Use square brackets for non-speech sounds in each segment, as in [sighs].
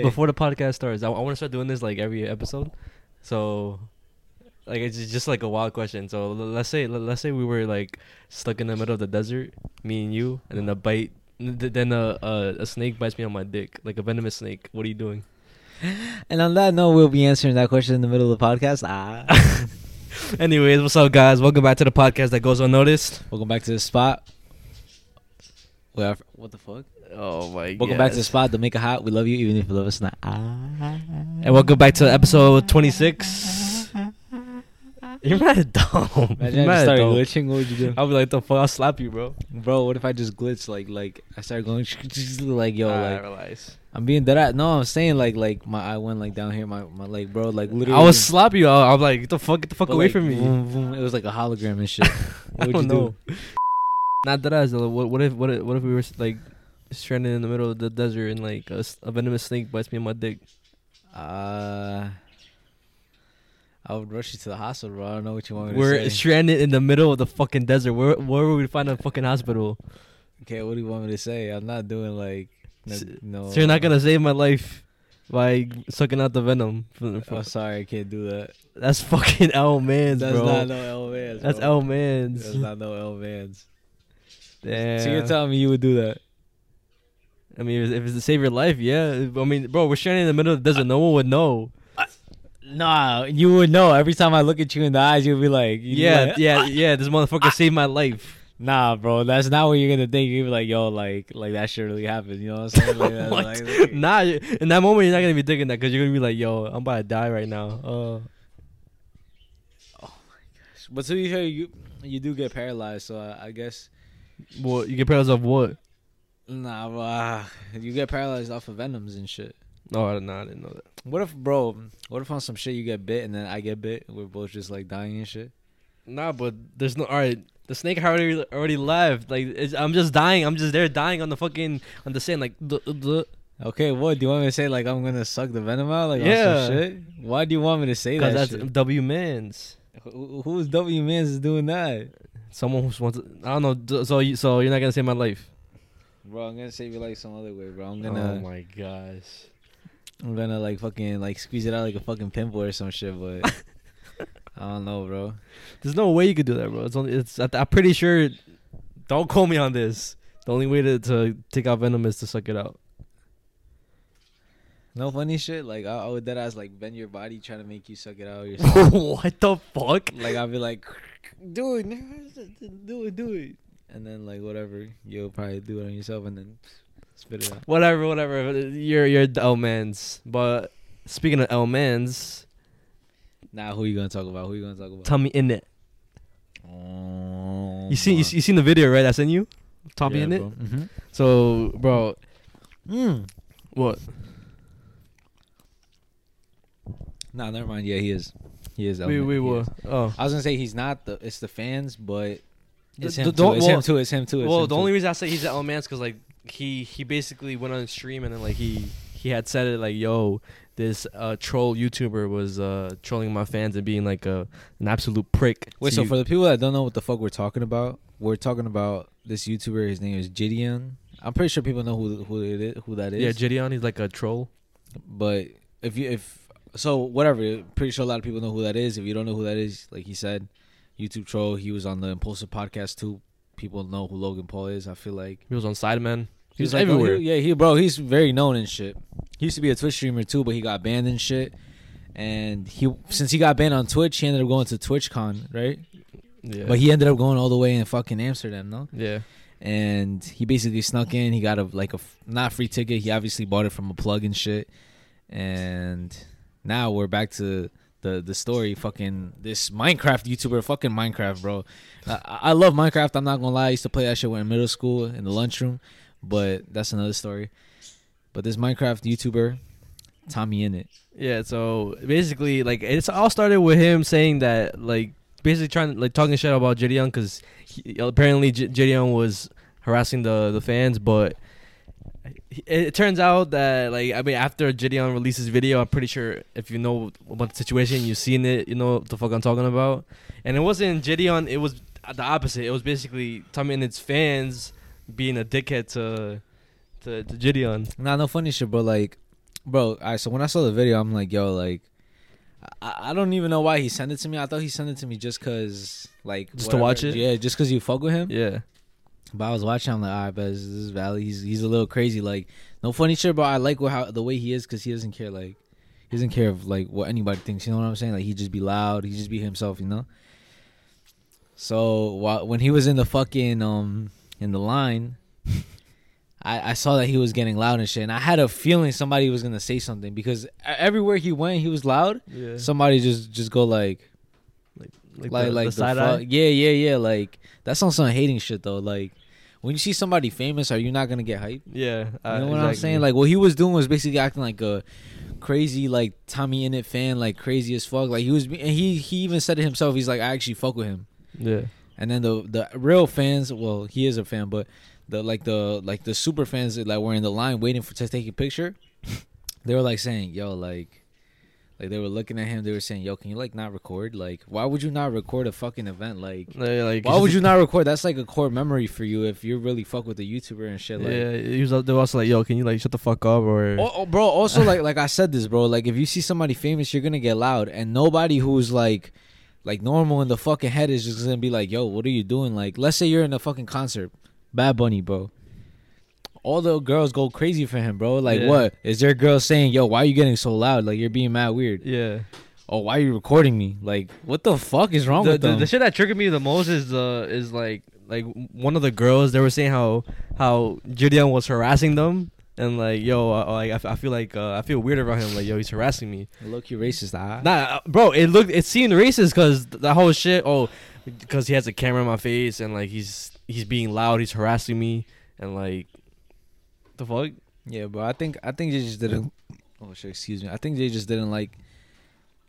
yeah. before the podcast starts, I, I want to start doing this like every episode. So, like it's just like a wild question. So l- let's say l- let's say we were like stuck in the middle of the desert, me and you, and then a bite, th- then a, a a snake bites me on my dick, like a venomous snake. What are you doing? [laughs] And on that note, we'll be answering that question in the middle of the podcast. Ah. [laughs] Anyways, what's up, guys? Welcome back to the podcast that goes unnoticed. Welcome back to the spot. Wait, I what the fuck? Oh my! God. Welcome back to the spot. Don't make it hot. We love you, even if you love us not. Ah. And welcome back to episode twenty six. You're mad dumb. Imagine You're I just mad started dumb. glitching. What would you do, I'll be like, the fuck, I'll slap you, bro. bro? What if I just glitch? Like, like I started going [laughs] like, yo, Alright, like relax. I'm being dead. At, no, I'm saying like, like my I went like down here, my my leg, bro. Like literally, I was slap you. I, I'm like, get the fuck, get the fuck but, away like, from me. vroom, vroom. It was like a hologram and shit. I [laughs] What would don't you know. [laughs] Not that as what, what if what if what if we were like stranded in the middle of the desert and like a, a venomous snake bites me on my dick? Uh, I would rush you to the hospital, bro. I don't know what you want me to say. We're stranded in the middle of the fucking desert. Where where would we find a fucking hospital? okay, what do you want me to say? I'm not doing like no. No So you're not gonna save my life by sucking out the venom. From, from- Oh, sorry, I can't do that. that's fucking L man's, That's bro. not no L Vans. that's. L man's. That's not no L Vans. Damn. So you're telling me you would do that? I mean, if it's to save your life, yeah. I mean, bro, we're standing in the middle of the desert. No one would know. Nah, you would know. Every time I look at you in the eyes, you'd be like, you'd be Yeah, like, yeah, [laughs] yeah. This motherfucker saved my life. Nah, bro, that's not what you're gonna think. You'll be like, yo, like, like that shit really happened. You know what I'm saying? Like, [laughs] What? like- nah, in that moment, you're not gonna be thinking that because you're gonna be like, "Yo, I'm about to die right now." Uh, But to be fair, you you do get paralyzed, so I, I guess what? You get paralyzed of what? Nah, bro, ah, you get paralyzed off of venoms and shit. No, I, didn't, nah, I didn't know that. What if, bro? What if on some shit you get bit and then I get bit and we're both just like dying and shit? Nah, but there's no. All right, the snake already already left. Like, it's, I'm just dying. I'm just there dying on the fucking on the sand. Like, duh, duh, Okay, what do you want me to say? Like I'm gonna suck the venom out? Like Yeah. some shit? Why do you want me to say because that? that's shit? W man's. Who, who's W Mans is doing that? Someone who wants. I don't know. So, you, so you're not gonna save my life. Bro, I'm gonna save your life some other way, bro. I'm gonna, Oh my gosh. I'm gonna like fucking like squeeze it out like a fucking pimple or some shit, but [laughs] I don't know, bro. There's no way you could do that, bro. It's only. It's. I'm pretty sure. Don't call me on this. The only way to, to take out venom is to suck it out. No funny shit. Like I, I would dead ass like bend your body trying to make you suck it out yourself. [laughs] what the fuck? like I'd be like, do it, do it, do it, and then like whatever, you'll probably do it on yourself and then spit it out. Whatever, whatever. You're you're the L man's. But speaking of L man's, Now who you gonna talk about? Who you gonna talk about? TommyInnit. Oh, You seen you, see- you seen the video right? I sent you. TommyInnit. Mm-hmm. So, bro, Mm. what? Nah, never mind. Yeah, he is. He is. Wait, He what? is. Oh, I was gonna say he's not the. It's the fans, but it's him the- too. don't- It's well- him too. It's him too. It's well, him the too. only reason I say he's the L man's because like he he basically went on stream and then like he he had said it like, yo, this uh troll YouTuber was uh trolling my fans and being like a an absolute prick. Wait, so you. for the people that don't know what the fuck we're talking about, we're talking about this YouTuber. His name is JiDion. I'm pretty sure people know who who it is, who that is. yeah, JiDion, he's like a troll. but if you if so, whatever. Pretty sure a lot of people know who that is. If you don't know who that is, like he said, YouTube troll. He was on the Impulsive podcast too. People know who Logan Paul is. I feel like He was on Sidemen. He was like, oh, everywhere. he- yeah, he bro, he's very known and shit. He used to be a Twitch streamer too, but he got banned and shit. And he since he got banned on Twitch, he ended up going to TwitchCon, right? yeah. But he ended up going all the way in fucking Amsterdam, no? yeah. And he basically snuck in. He got a like a not free ticket. He obviously bought it from a plug and shit. And now we're back to the the story. Fucking this Minecraft YouTuber, fucking Minecraft, bro. I, I love Minecraft. I'm not gonna lie. I used to play that shit when in middle school in the lunchroom, but that's another story. But this Minecraft YouTuber, TommyInnit. Yeah, so basically, like it's all started with him saying that, like, basically trying like talking shit about JiDion because apparently JiDion was harassing the the fans, but it, turns out that like I mean after JiDion releases video, I'm pretty sure if you know about the situation, you've seen it, you know what the fuck I'm talking about. And it wasn't JiDion, it was the opposite. It was basically TommyInnit's fans being a dickhead to to, to JiDion. Nah, no funny shit, bro. Like, bro. Right, so when I saw the video, I'm like, yo, like, I, I don't even know why he sent it to me. I thought he sent it to me just cause, like, Just to watch it? Yeah, just cause you fuck with him. Yeah. But I was watching. I'm like, all right, but this is Valley. He's he's a little crazy. Like, no funny shit, but I like what, how the way he is because he doesn't care. Like, he doesn't care of like what anybody thinks. You know what I'm saying? Like, he just be loud. He just be himself. You know. So while when he was in the fucking um in the line, I I saw that he was getting loud and shit, and I had a feeling somebody was gonna say something because everywhere he went, he was loud. Yeah. Somebody just just go like like like the, like the side fuck- eye. Yeah, yeah, yeah. Like that's on some hating shit though. Like when you see somebody famous, are you not gonna get hype? Yeah. You uh, know what I'm saying? Like what he was doing was basically acting like a crazy like TommyInnit fan, like crazy as fuck. Like he was, and he he even said it himself. He's like, I actually fuck with him. Yeah. And then the the real fans, well, he is a fan, but the like the like the super fans that like were in the line waiting for to take a picture. [laughs] They were like saying, "Yo, like." Like they were looking at him, they were saying, "Yo, can you like not record? Like, why would you not record a fucking event? Like, Like, like, why would [laughs] you not record? That's like a core memory for you if you're really fuck with the YouTuber and shit. Like, yeah, he was. They were also like, "Yo, can you like shut the fuck up?" Or Oh, oh, bro. Also, like like I said this, bro. Like if you see somebody famous, you're gonna get loud, and nobody who's like like normal in the fucking head is just gonna be like, "Yo, what are you doing?" Like, let's say you're in a fucking concert, Bad Bunny, bro. All the girls go crazy for him, bro. Like, Yeah. what is there? Girls saying, "Yo, why are you getting so loud? Like, you're being mad weird." yeah. Oh, why are you recording me? Like, what the fuck is wrong The, with the, them? the shit that triggered me the most is uh is like like one of the girls they were saying how how JiDion was harassing them and like yo uh, like I, f- I feel like uh, I feel weird about him like yo he's harassing me Look, key racist, ah. Nah, uh, bro, it looked it seemed racist because the whole shit. Oh, because he has a camera in my face and like he's he's being loud, he's harassing me and like the fuck. Yeah, bro. I think I think they just didn't. Oh shit, excuse me. I think they just didn't like.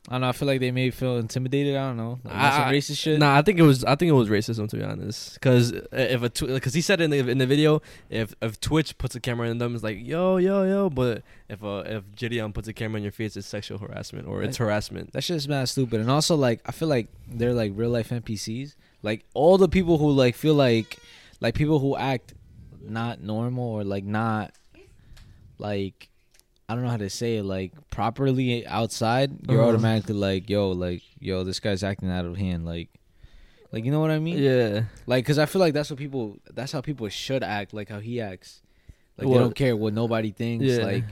I don't know. I feel like they may feel intimidated. I don't know. Like, I- some racist shit. Nah, I think it was I think it was racism to be honest. Because if a because he said in the in the video if if Twitch puts a camera in them it's like yo yo yo, but if uh if JiDion puts a camera in your face it's sexual harassment or it's harassment. That shit's mad stupid. And also, like, I feel like they're like real life NPCs. Like all the people who like feel like, like people who act not normal or like not, like, I don't know how to say it, like properly outside. You're Uh-huh. automatically like, yo, like, yo, this guy's acting out of hand. Like, like you know what I mean? Yeah. Like, cause I feel like that's what people. That's how people should act. Like how he acts. Like What? they don't care what nobody thinks. Yeah. Like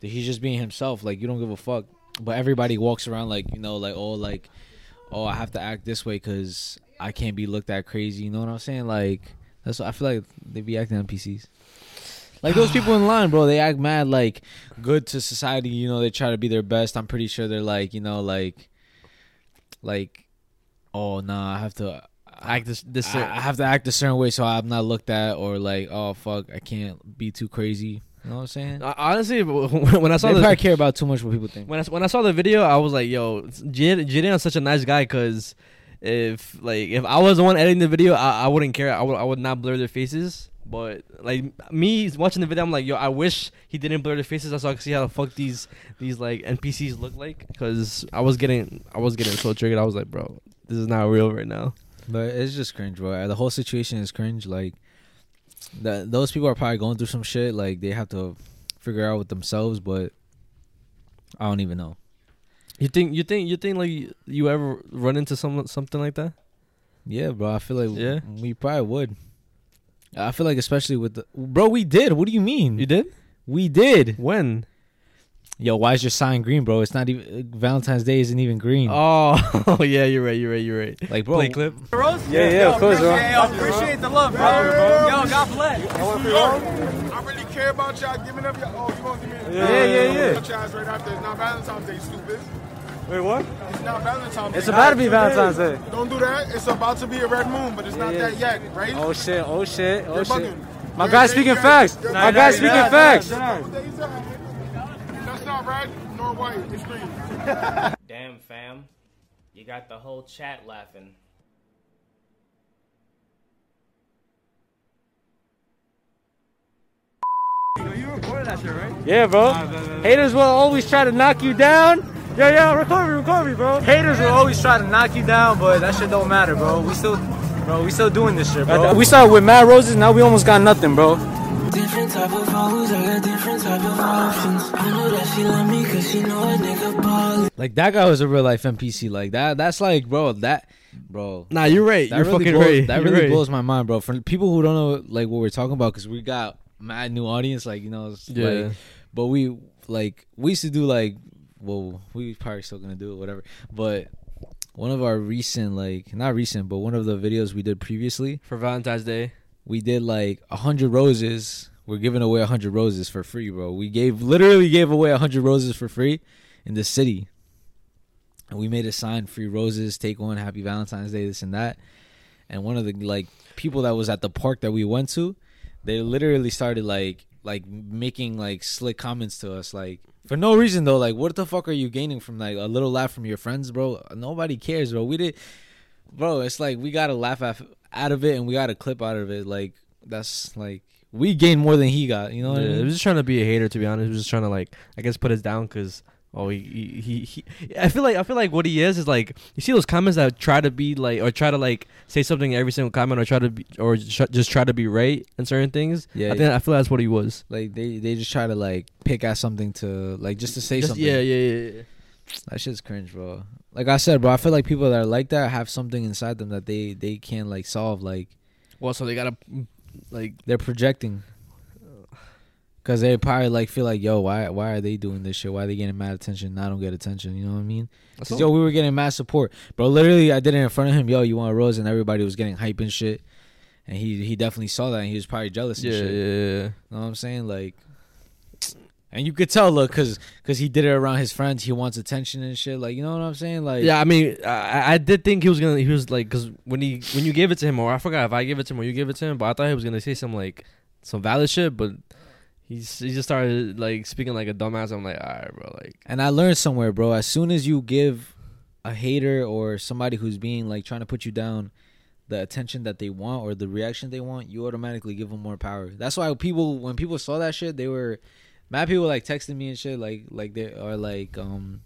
that he's just being himself. Like you don't give a fuck. But everybody walks around like you know, like oh, like oh, I have to act this way because I can't be looked at crazy. You know what I'm saying? Like that's what I feel like they be acting NPCs. Like those people in line, bro, they act mad like good to society. You know, they try to be their best. I'm pretty sure they're like, you know, like, like, oh nah, I have to Act this this I, I have to act a certain way so I'm not looked at or like, oh fuck, I can't be too crazy. You know what I'm saying? Honestly [laughs] when I saw they the probably care about too much what people think. when I when I saw the video, I was like, "Yo, Jid- is such a nice guy." Because if like if I was the one editing the video, I, I wouldn't care. I would I would not blur their faces. But like me watching the video, I'm like, "Yo, I wish he didn't blur their faces. so I could see how the fuck these these like NPCs look like." Because I was getting I was getting so triggered. I was like, "Bro, this is not real right now." But it's just cringe, bro. The whole situation is cringe. Like, the, those people are probably going through some shit. Like, they have to figure out with themselves. But I don't even know. You think you think you think like you ever run into some something like that? Yeah, bro. I feel like Yeah? we probably would. I feel like especially with the bro, we did. What do you mean? You did? we did. When? Yo, why is your sign green, bro? It's not even Valentine's Day isn't even green. [laughs] Oh, [laughs] yeah, you're right. You're right. You're right. like, bro, Play clip. Yeah, yeah, of course, bro. appreciate the love, bro. Yo, God bless. I really care about y'all giving up your. Oh, you gonna give me? Yeah, yeah, yeah. Franchise right after. It's not Valentine's Day, stupid. Wait, what? It's not Valentine's Day. It's about to be Valentine's Day. Don't do that. It's about to be a red moon, but it's not Yeah, that yet, right? Oh shit, oh shit, oh You're shit. bugging. My You're- guy's you're- speaking you're- facts. you're- My guy's speaking facts. What day? That's not red nor white. It's green. [laughs] Damn, fam. You got the whole chat laughing. You recorded that shit, right? Yeah, bro. Haters will always try to knock you down. Yo, yo, record me, record me, bro. Haters will always try to knock you down, but that shit don't matter, bro. We still, bro, we still doing this shit, bro. We started with Mad Roses, now we almost got nothing, bro. Different type of hoes, I got different type of options. I know that she she love me cause she know a nigga ballin'. Like that guy was a real life NPC. Like that. That's like, bro. That, bro. Nah, you're right. That you're really fucking blows, right. That You're really right. blows my mind, bro. For people who don't know like what we're talking about, because we got mad new audience, like you know, it's Yeah. like, but we like we used to do like, well, we probably still gonna do it, whatever. But one of our recent, like not recent, but one of the videos we did previously, For Valentine's Day. we did like a hundred roses. We're giving away a hundred roses for free, bro. We gave literally gave away a hundred roses for free in the city. And we made a sign, free roses, take one, happy Valentine's Day, this and that. And one of the like people that was at the park that we went to, they literally started like like making like slick comments to us, like for no reason though. Like, what the fuck are you gaining from like a little laugh from your friends, bro? Nobody cares, bro. We did, bro. It's like we got a laugh af- out of it, and we got a clip out of it. Like that's like we gained more than he got. You know Yeah, I he mean? was just trying to be a hater. To be honest, he was just trying to like, I guess, put us down because. Oh, he, he, he, he, I feel like I feel like what he is is like you see those comments that try to be like or try to like say something in every single comment or try to be or just try to be right in certain things. Yeah, I think I feel that's what he was. like they they just try to like pick at something to like just to say Just- something. yeah, yeah, yeah, yeah. That shit's cringe, bro. Like I said, bro, I feel like people that are like that have something inside them that they they can't like solve. Like Well, so they gotta like they're projecting. Cause they probably like feel like, yo, why why are they doing this shit? Why are they getting mad attention? And I don't get attention. You know what I mean? Cause yo, we were getting mad support, bro. Literally, I did it in front of him. Yo, you want a rose? And everybody was getting hype and shit. And he he definitely saw that, and he was probably jealous. yeah, and shit. yeah, yeah. You know what I'm saying? Like, and you could tell, look, cause, cause he did it around his friends. He wants attention and shit. Like, you know what I'm saying? Like, Yeah, I mean, I, I did think he was gonna. He was like, because when he when you gave it to him, or I forgot if I gave it to him or you gave it to him, but I thought he was gonna say some like some valid shit, but he's he just started like speaking like a dumbass. I'm like, all right, bro, like And I learned somewhere, bro. As soon as you give a hater or somebody who's being like trying to put you down the attention that they want or the reaction they want, you automatically give them more power. That's why people, when people saw that shit, they were mad. People like texting me and shit, like like they are like um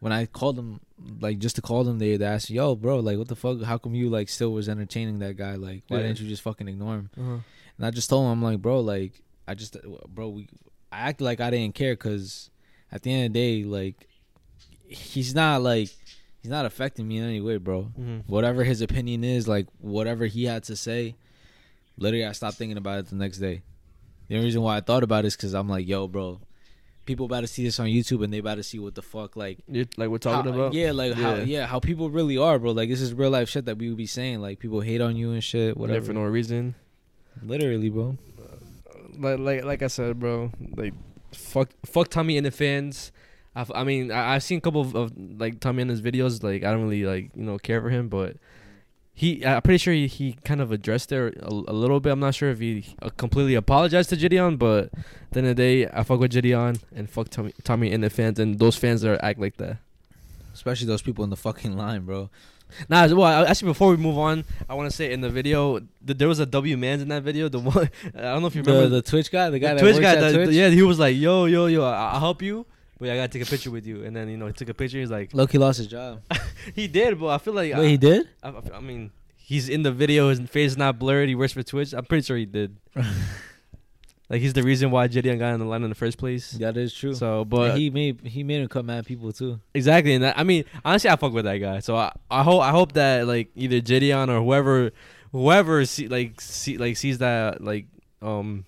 when I called them, like just to call them, they they asked, "Yo, bro, like what the fuck? How come you like still was entertaining that guy? Like why Yeah. didn't you just fucking ignore him?" And I just told him, I'm like, bro, like, I just, bro, we, I acted like I didn't care because at the end of the day, like, he's not like, he's not affecting me in any way, bro. Mhm. Whatever his opinion is, like, whatever he had to say, literally, I stopped thinking about it the next day. The only reason why I thought about it is because I'm like, yo, bro, people about to see this on YouTube and they about to see what the fuck, like, you like we're talking how- about. yeah, like how, Yeah. yeah, how people really are, bro. Like, this is real life shit that we would be saying. Like, people hate on you and shit, whatever whatever. for no reason. Literally, bro. Like like like I said, bro, like fuck fuck Tommy and the fans. I've, I mean, I, I've seen a couple of, of like Tommy and his videos. Like, I don't really like you know care for him, but he, I'm pretty sure he, he kind of addressed there a, a little bit. I'm not sure if he uh, completely apologized to JiDion, but at the end of the day, I fuck with JiDion and fuck Tommy, Tommy and the fans and those fans that act like that. Especially those people in the fucking line, bro. Nah, well, actually, before we move on, I want to say in the video, th- there was a W Mans in that video. The one, [laughs] I don't know if you remember The, the Twitch guy, the guy the that Twitch guy, at that, Twitch. yeah, he was like, "Yo, yo, yo, I- I'll help you, but I gotta take a picture with you." And then you know, he took a picture. He's like, Loki lost his job. [laughs] he did, but I feel like, Wait, he did? I, I, I mean, he's in the video. His face is not blurred. He works for Twitch. I'm pretty sure he did. [laughs] like he's the reason why JiDion got in the line in the first place. Yeah, that is true. So, And but he made he made him cut mad people too. exactly, and that, I mean, honestly, I fuck with that guy. So I, I hope, I hope that like either JiDion or whoever, whoever see like see like sees that like um.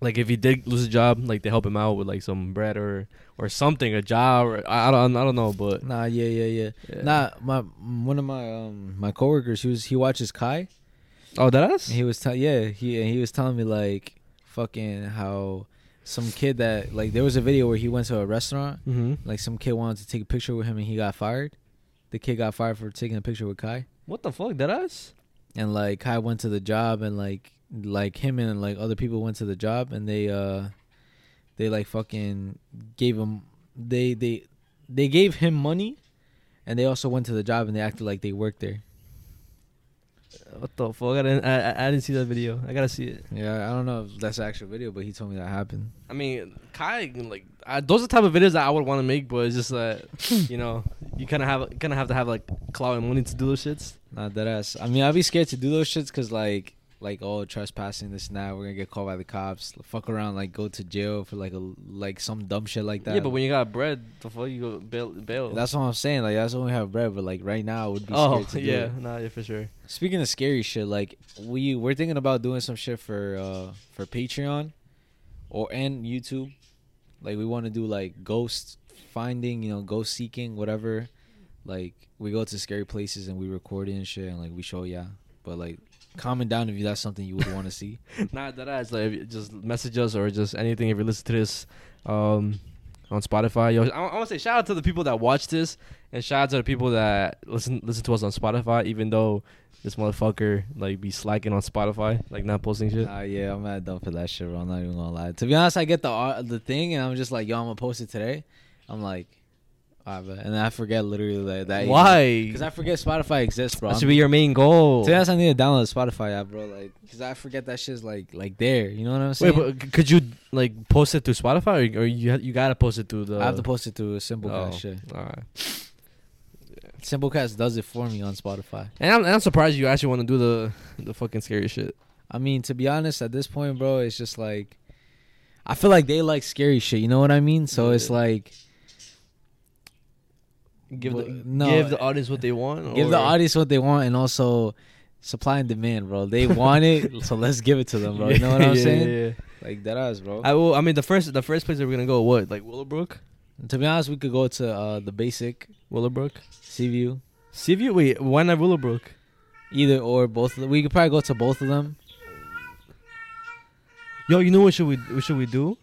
Like if he did lose a job, like they help him out with like some bread or or something, a job. Or, I, I don't I don't know, but Nah, yeah, yeah, yeah. yeah. Nah, my one of my um my coworkers, he was he watches Kai. Oh, that us? He was tell yeah he he was telling me like fucking how some kid that like there was a video where he went to a restaurant Mm-hmm. like some kid wanted to take a picture with him and he got fired. The kid got fired for taking a picture with Kai. What the fuck? That us? and like Kai went to the job and like like him and like other people went to the job and they uh they like fucking gave him they they they gave him money and they also went to the job and they acted like they worked there. What the fuck? I didn't, I, I- I didn't see that video. I gotta see it. Yeah, I don't know if that's the actual video, but he told me that happened. I mean, Kai, like, I, those are the type of videos that I would want to make, but it's just that, [laughs] you know, you kind of have, kind of have to have like clout and money to do those shits. Not that ass. I mean, I'd be scared to do those shits because like like oh trespassing this and that. We're gonna get called by the cops. Fuck around, like go to jail for like a like some dumb shit like that. Yeah, but when you got bread, the fuck you go bail? bail. that's what I'm saying. Like that's when we have bread. But like right now, it would be oh scared to do yeah, nah, yeah, for sure. Speaking of scary shit, like we we're thinking about doing some shit for uh for Patreon or and YouTube. Like we want to do like ghost finding, you know, ghost seeking, whatever. Like we go to scary places and we record it and shit and like we show yeah. But like comment down if you that's something you would want to see. [laughs] Nah, that ass. Like, if you- just message us or just anything if you listen to this, um, on Spotify. Yo, I, I want to say shout out to the people that watch this, and shout out to the people that listen listen to us on Spotify. Even though this motherfucker like be slacking on Spotify, like not posting shit. Ah yeah, I'm mad dumb for that shit, bro. I'm not even gonna lie. To be honest, I get the art, the thing and I'm just like, yo, I'm gonna post it today. I'm like, alright, and then I forget literally that. that Why? Because I forget Spotify exists, bro. that should be your main goal. To be honest, I need to download Spotify app, bro. Like, cause I forget that shit's like like there. You know what I'm saying? Wait, but could you like post it to Spotify, or, or you you gotta post it to the? I have to post it to a Simplecast Oh, shit. all right. Simplecast does it for me on Spotify. And I'm, and I'm surprised you actually want to do the the fucking scary shit. I mean, to be honest, at this point, bro, it's just like I feel like they like scary shit. You know what I mean? So it's like Give the no, give the audience what they want. give the audience what they want, and also supply and demand, bro. They want it, [laughs] so let's give it to them, bro. You know what I'm Yeah, saying? yeah, yeah. Like that ass, bro. I will. I mean, the first the first place that we're gonna go, what like Willowbrook, to be honest, we could go to uh, the basic Willowbrook, Seaview, Seaview. Wait, why not Willowbrook? either or both. Of them. We could probably go to both of them. Yo, you know what should we what should we do?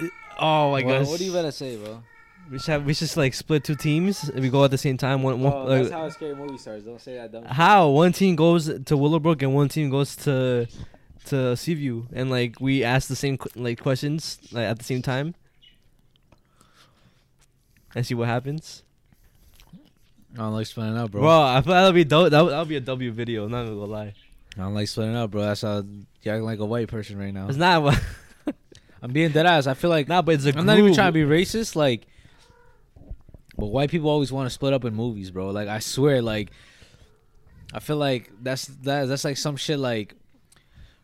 Uh, Oh my What- god! What do you better say, bro? We should have, we should like split two teams and we go at the same time. One, one Oh, like- that's how a scary movie starts. Don't say that dumb. shit. how one team goes to Willowbrook and one team goes to to Seaview and like we ask the same like questions like at the same time and see what happens. I don't like splitting up, bro. Bro, I feel that'll be dope. That that'll be a W video. I'm Not gonna lie. I don't like splitting up, bro. That's how you acting like a white person right now. It's not. [laughs] I'm being dead ass. I feel like Nah, but it's a I'm not even trying to be racist, like, but white people always want to split up in movies, bro. Like I swear, like, I feel like that's that that's like some shit like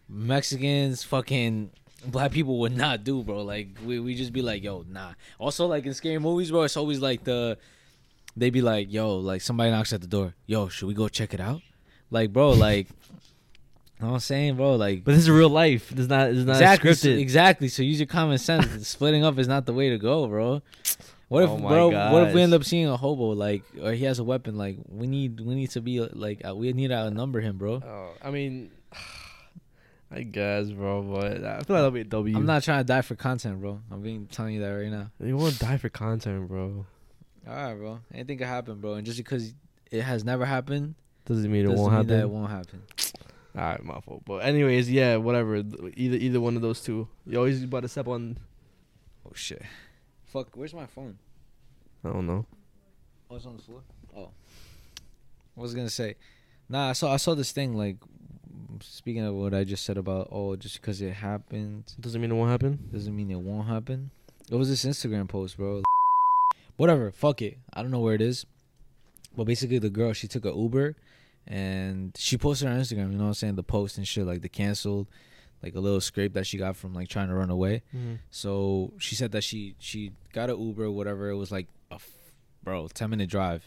Mexicans, fucking black people would not do, bro. Like we we just be like, yo, nah. Also, like in scary movies, bro, it's always like the they be like, yo, like somebody knocks at the door, yo, should we go check it out? Like, bro, [laughs] like. You know what I'm saying, bro? Like, But this is real life. It's not. It's not exactly, so, scripted. exactly. So use your common sense. Splitting up is not the way to go, bro. What if, Oh bro? What if we end up seeing a hobo, like, or he has a weapon? Like, we need, we need to be like, uh, we need to outnumber him, bro. Oh, I mean, [sighs] I guess, bro. But I feel like that'll be a W. I'm not trying to die for content, bro. I'm being telling you that right now. You won't die for content, bro. All right, bro. Anything can happen, bro. And just because it has never happened, Doesn't mean it doesn't won't mean happen. that it won't happen. All right, my fault. But anyways, yeah, whatever. Either either one of those two. You always about to step on. Oh shit. Fuck. Where's my phone? I don't know. Oh, it's on the floor. Oh, I was gonna say, nah. I saw I saw this thing like, speaking of what I just said about oh, just because it happened Doesn't mean it won't happen. doesn't mean it won't happen. It was this Instagram post, bro. [laughs] Whatever, fuck it. I don't know where it is, but basically the girl she took a Uber, and she posted on Instagram. You know what I'm saying? The post and shit, like the canceled, like a little scrape that she got from like trying to run away. So she said that she she got an Uber, whatever. It was like a f- bro ten minute drive.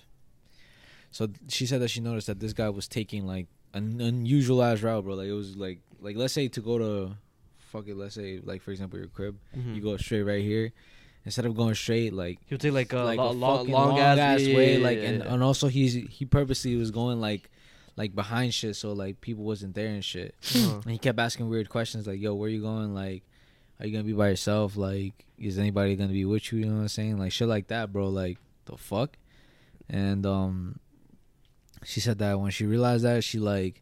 So th- she said that she noticed that this guy was taking like an unusual ass route, bro. Like it was like like let's say to go to fuck it. Let's say like for example your crib, Mm-hmm. you go straight right here. Instead of going straight, like He'll take like a, like lo- a lo- fucking long, ass, yeah, way, yeah, like yeah, and, and also he's he purposely was going like like behind shit, so like people wasn't there and shit. Uh-huh. And he kept asking weird questions like, "Yo, where you going? Like, are you gonna be by yourself? Like, is anybody gonna be with you? You know what I'm saying? Like shit like that, bro. Like the fuck." And um, she said that when she realized that, she like,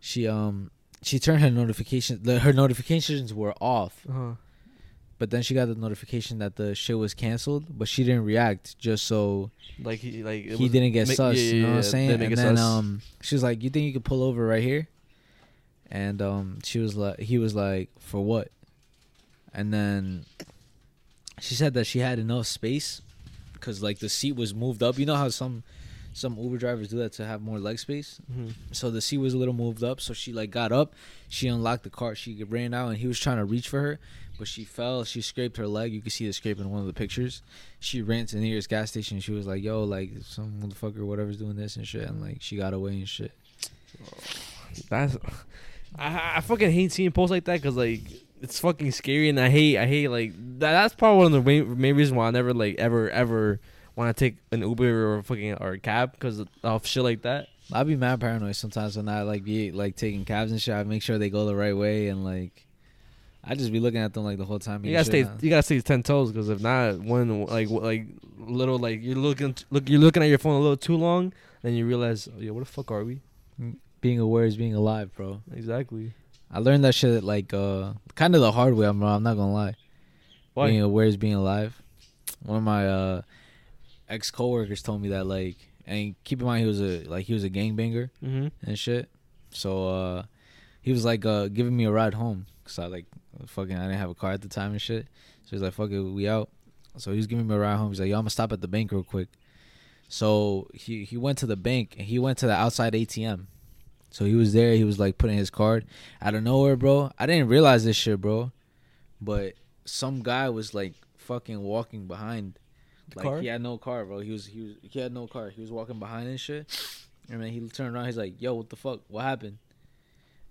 she um, she turned her notifications. Her notifications were off, Uh-huh. But then she got the notification that the shit was canceled, but she didn't react just so Like he like he didn't get ma- sus. yeah, you know yeah, what I'm yeah, saying? And then sus. um, she was like, "You think you could pull over right here?" And um, she was like, he was like, "For what?" And then she said that she had enough space because like the seat was moved up. You know how some some Uber drivers do that to have more leg space. Mhm. So the seat was a little moved up. So she like got up, she unlocked the car, she ran out, and he was trying to reach for her, but she fell. She scraped her leg. You can see the scrape in one of the pictures. She ran to the nearest gas station. She was like, "Yo, like some motherfucker, whatever's doing this and shit," and like she got away and shit. [sighs] That's I, I fucking hate seeing posts like that because like it's fucking scary and I hate I hate like that, that's probably one of the main, main reasons why I never like ever ever want to take an Uber or fucking or a cab because of shit like that. I'd be mad paranoid sometimes when I like be like taking cabs and shit. I make sure they go the right way and like I just be looking at them like the whole time. You gotta stay you gotta stay ten toes because if not one like like little like you're looking look you're looking at your phone a little too long then you realize oh, yeah what the fuck are we being aware is being alive, bro. exactly I learned that shit like uh kind of the hard way. I'm I'm not gonna lie. why Being aware is being alive. One of my uh ex coworkers told me that like, and keep in mind he was a like he was a gangbanger mm-hmm. and shit. So uh he was like uh giving me a ride home because I like fucking I didn't have a car at the time and shit. So he's like, "Fuck it, we out." So he was giving me a ride home. He's like, "Yo, I'm gonna stop at the bank real quick." So he he went to the bank and he went to the outside ATM. So he was there. He was like putting his card out of nowhere, bro. I didn't realize this shit, bro. But some guy was like fucking walking behind. The like car? he had no car, bro. He was he was he had no car. He was walking behind and shit. And then he turned around. He's like, "Yo, what the fuck? What happened?"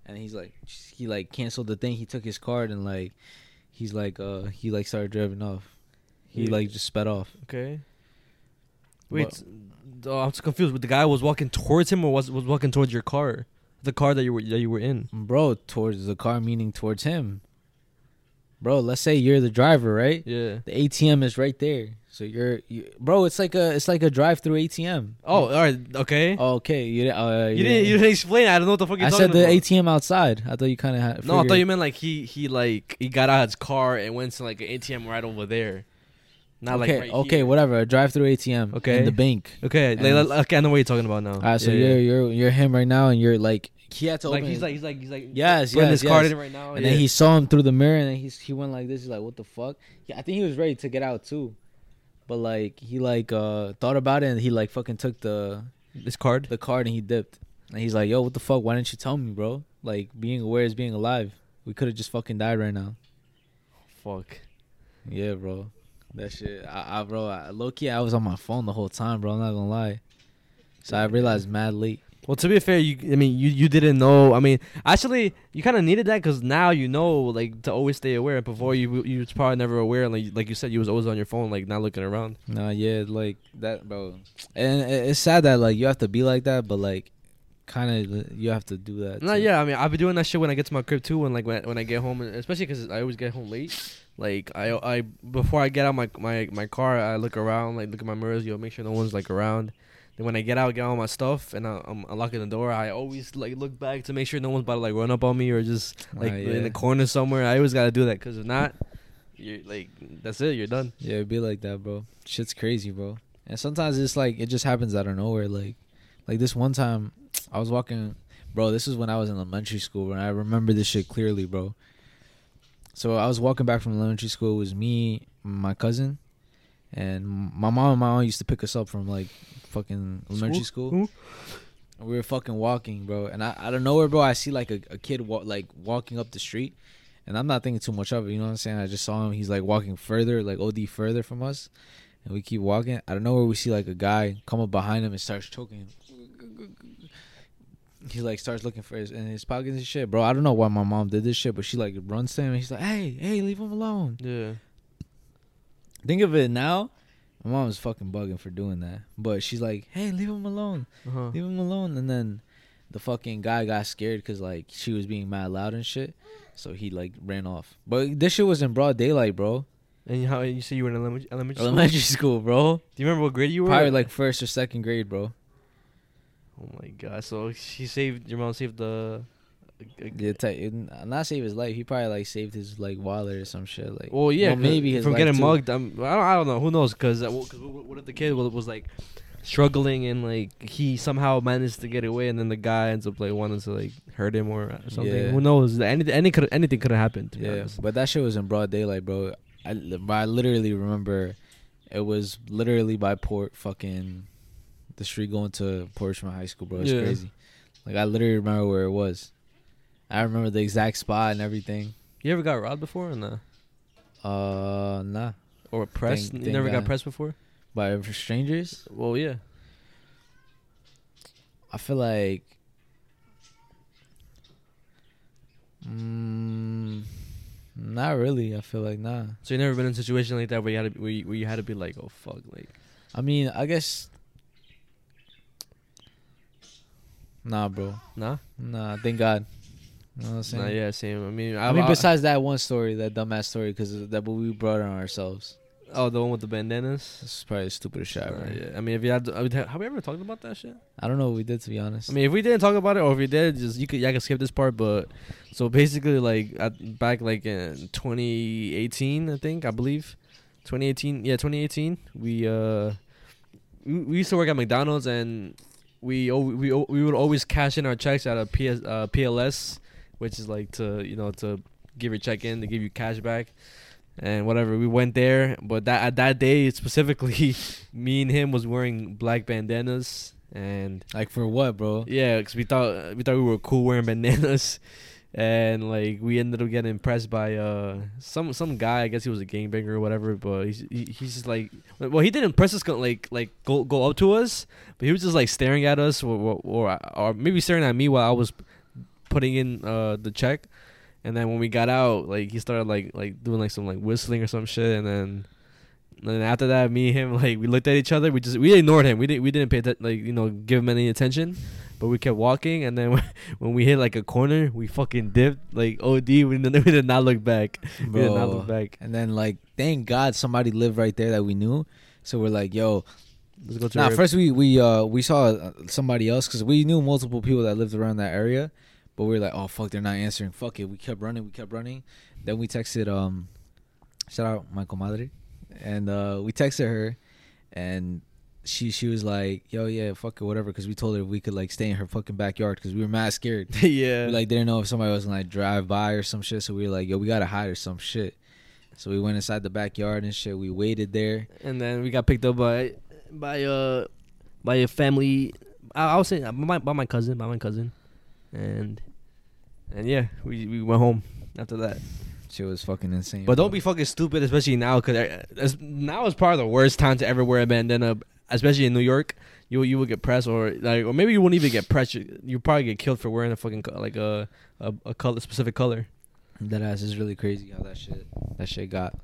And he's like, he like canceled the thing. He took his card and like, he's like, uh, he like started driving off. He He- like just sped off. okay wait What? oh, I'm just confused the guy was walking towards him or was was walking towards your car the car that you were that you were in bro towards the car meaning towards him bro let's say you're the driver right yeah the atm is right there so you're you, bro it's like a it's like a drive-through atm oh all right okay Oh, okay you, didn't- uh, you didn't you didn't explain it. I don't know what the fuck you're i talking said the about. atm outside i thought you kind of had No, I thought you meant like he he like he got out of his car and went to like an ATM right over there. Not okay like right okay here. whatever a drive-through atm Okay. in the bank Okay, like, And- like, okay, I know what you're talking about now. all right so Yeah, you're you're you're him right now and you're like he had to like open he's like he's like he's like Yes, putting yes, his card in right now. and yeah. then he saw him through the mirror and then he's he went like this he's like what the fuck yeah, i think he was ready to get out too but like he like uh thought about it and he like fucking took the this card. the card and he dipped. And he's like, "Yo, what the fuck? Why didn't you tell me, bro? Like being aware is being alive. We could have just fucking died right now." Fuck. Yeah, bro. That shit, I, I bro, I, low key, I was on my phone the whole time, bro. I'm not gonna lie. So I realized mad late. Well, to be fair, you I mean you you didn't know. I mean, actually, you kind of needed that because now you know like to always stay aware. Before you you was probably never aware. Like like you said, you was always on your phone, like not looking around. Nah, yeah, like that, bro. And it's sad that like you have to be like that, but like, kind of uh, you have to do that. No, too. yeah, I mean, I'll be doing that shit when I get to my crib too. When like when, when I get home, especially because I always get home late. Like I I before I get out my my my car, I look around, like look at my mirrors, yo, make sure no one's like around. Then when I get out, get all my stuff, and I, I'm unlocking the door, I always like look back to make sure no one's about to like run up on me or just like Ah, in the corner somewhere. I always gotta do that because if not, you're like that's it, you're done. Yeah, it'd be like that, bro. Shit's crazy, bro. And sometimes it's like it just happens out of nowhere. Like, like this one time, I was walking, bro. This is when I was in elementary school, and I remember this shit clearly, bro. So I was walking back from elementary school. It was me, my cousin, and my mom and my aunt used to pick us up from like fucking elementary school. School? And we were fucking walking, bro. And I, out of nowhere, bro, I see like a, a kid wa- like walking up the street, and I'm not thinking too much of it. You know what I'm saying? I just saw him. He's like walking further, like OD further from us, and we keep walking. I don't know where we see like a guy come up behind him and starts choking him. He like starts looking for his in his pockets and shit, bro. I don't know why my mom did this shit, but she like runs to him and he's like, "Hey, hey, leave him alone." Yeah. Think of it now. My mom was fucking bugging for doing that, but she's like, "Hey, leave him alone." Uh-huh. leave him alone. And then the fucking guy got scared because like she was being mad loud and shit. So he like ran off. But this shit was in broad daylight, bro. And how you say you were in elementary elementary school? Elementary school, bro. Do you remember what grade you were? Probably at? like first or second grade, bro. Oh my god! So she saved your mom saved the. T- not save his life. He probably like saved his like wallet or some shit. Like, Well, yeah, well, maybe his from getting too. mugged. I'm, I don't, I don't know. Who knows? Because uh, what if the kid was, was like struggling and like he somehow managed to get away, and then the guy ends up like wanting to like hurt him or something. Yeah. Who knows? Anything, any could anything could have happened. To Yeah, honest. but that shit was in broad daylight, bro. I, I literally remember it was literally by port fucking the street going to Port Richmond High School, bro. It's Yeah. crazy. Like I literally remember where it was. I remember the exact spot and everything. You ever got robbed before or nah? Uh, nah. Or pressed? You never got pressed before? By strangers, Well, yeah. I feel like. Mm, not really. I feel like nah. So you never been in a situation like that where you had to where you, where you had to be like, oh fuck, like I mean, I guess. Nah, bro. nah, Nah, thank God. You know what I'm saying? nah, yeah, same. I mean, I, mean, besides that one story, that dumbass story, because that we brought on ourselves. oh, the one with the bandanas. This is probably the stupidest shit ever. yeah, I mean, if you had, I have we ever talked about that shit? I don't know what we did to be honest. I mean, if we didn't talk about it, or if we did, just you could, yeah, I could skip this part. But so basically, like at, back like in 2018, I think I believe, 2018, yeah, 2018, we uh, we, we used to work at McDonald's and we we we would always cash in our checks at a PS, uh, PLS, which is like to you know to give your check in to give you cash back. And whatever, we went there, but that at that day specifically, [laughs] me and him was wearing black bandanas, and like for what, bro? yeah, because we thought we thought we were cool wearing bananas, [laughs] and like we ended up getting impressed by uh some some guy. I guess he was a gangbanger or whatever. But he's he, he's just like, well, he didn't impress us like like go go up to us, but he was just like staring at us or or, or, or maybe staring at me while I was putting in uh the check. And then when we got out, like he started like like doing like some like whistling or some shit, and then and then after that, me and him like we looked at each other. We just we ignored him. We didn't we didn't pay that like you know give him any attention, but we kept walking. And then [laughs] when we hit like a corner, we fucking dipped like OD. [laughs] We did, we did not look back. We did not look back. And then like, thank God somebody lived right there that we knew. So we're like, yo, Let's go to Nah, first we we uh we saw uh, somebody else because we knew multiple people that lived around that area, but we were like, oh fuck, they're not answering. Fuck it, we kept running, we kept running. Then we texted um, shout out my comadre, and uh we texted her, and she she was like, yo yeah, fuck it, whatever, because we told her we could like stay in her fucking backyard because we were mad scared. [laughs] yeah. we like didn't know if somebody was gonna like drive by or some shit, so we were like, yo, we gotta hide or some shit. So we went inside the backyard and shit. We waited there. and then we got picked up by by uh by a family. I, I was saying by my by my cousin, by my cousin, and and yeah, we we went home after that. Shit was fucking insane. But bro. don't be fucking stupid, especially now, because now is probably the worst time to ever wear a bandana, especially in New York. You you will get pressed, or like, or maybe you won't even get pressed. You, you probably get killed for wearing a fucking like a a, a color specific color. That ass is really crazy how that shit that shit got.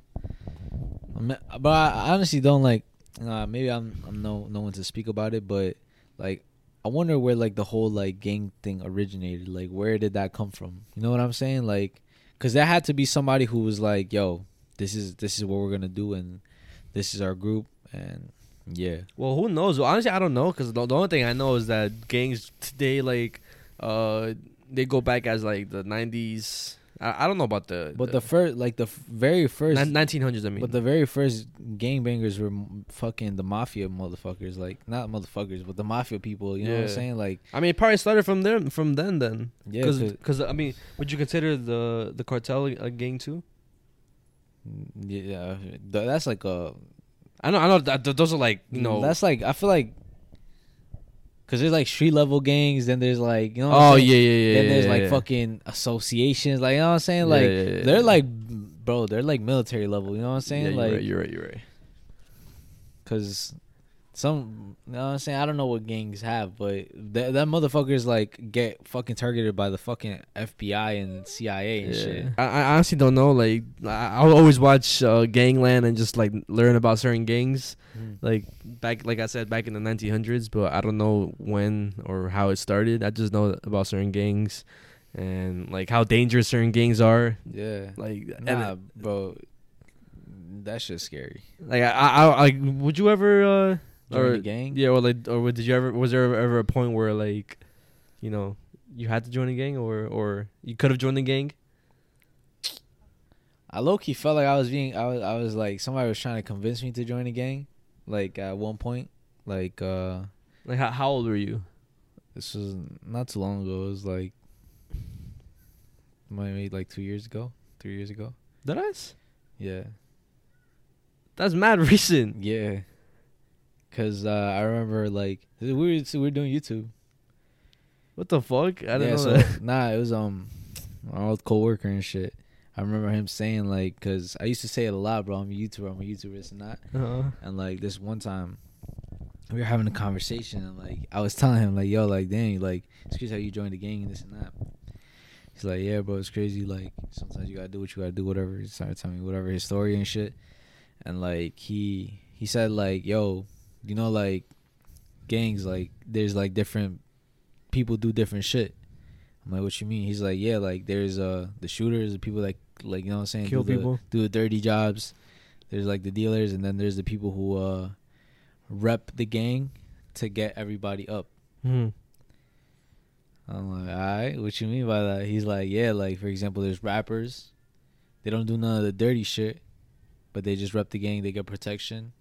I mean, but I honestly don't like. Uh, maybe I'm I'm no no one to speak about it, but like I wonder where like the whole like gang thing originated. Like where did that come from? You know what I'm saying? Like, cause there had to be somebody who was like, "Yo, this is this is what we're gonna do, and this is our group." And yeah, Well, who knows? Well, honestly, I don't know because the, the only thing I know is that gangs today, like, uh, they go back as like the '90s. I, I don't know about the but the first like the f- very first nin- 1900s. I mean, But the very first gangbangers were m- fucking the mafia motherfuckers, like not motherfuckers, but the mafia people. You know what I'm Yeah. saying? Like, I mean, it probably started from there, from then. Then, yeah, because 'cause- I mean, would you consider the the cartel a gang too? Mm, yeah, th- that's like a I know, I know. That, th- those are like you know. that's like I feel like because there's like street level gangs, then there's like you know. What I'm oh yeah, yeah, yeah. Then there's yeah, like yeah. fucking associations, like you know what I'm saying? Like yeah, they're like, bro, they're like military level. You know what I'm saying? Yeah, you're like, right, you're right. You're right. Cause some, you know what I'm saying? I don't know what gangs have, but that that motherfuckers like get fucking targeted by the fucking FBI and CIA and shit. I, I honestly don't know. Like, I, I'll always watch uh, Gangland and just like learn about certain gangs. Like back, like I said, back in the 1900s, but I don't know when or how it started. I just know about certain gangs and like how dangerous certain gangs are. Yeah, Like, and, nah, bro, that's just scary. like I, I, I, would you ever, uh, Join or the gang? yeah, or like, or did you ever? Was there ever a point where like, you know, you had to join a gang, or or you could have joined the gang? I low key felt like I was being, I was, I was like somebody was trying to convince me to join a gang, like at one point, like uh, Like, how, how old were you? this was not too long ago. It was like maybe like two years ago, three years ago. Did I? Yeah, That's mad [laughs] recent. yeah. Cause uh, I remember like we were we were doing YouTube. What the fuck? I didn't yeah, know so, that. [laughs] Nah, it was um my old coworker and shit. I remember him saying like, cause I used to say it a lot, bro. I'm a YouTuber. I'm a YouTuber. It's not. Uh-huh. And like this one time, we were having a conversation, and like I was telling him like, "Yo, like, dang, like, it's crazy how you joined the gang and this and that." He's like, "Yeah, bro, it's crazy. Like, sometimes you gotta do what you gotta do, whatever." He started telling me whatever his story and shit, and like he he said like, "Yo, you know, like, gangs, like, there's like different people do different shit." I'm like, "What you mean?" He's like, "Yeah, like, there's uh the shooters, the people that like, you know what I'm saying, Kill do the- people. do the dirty jobs." There's like the dealers, and then there's the people who uh rep the gang to get everybody up. Hmm. I'm like, all right, what you mean by that? He's like, yeah, like for example, there's rappers, they don't do none of the dirty shit, but they just rep the gang, they get protection,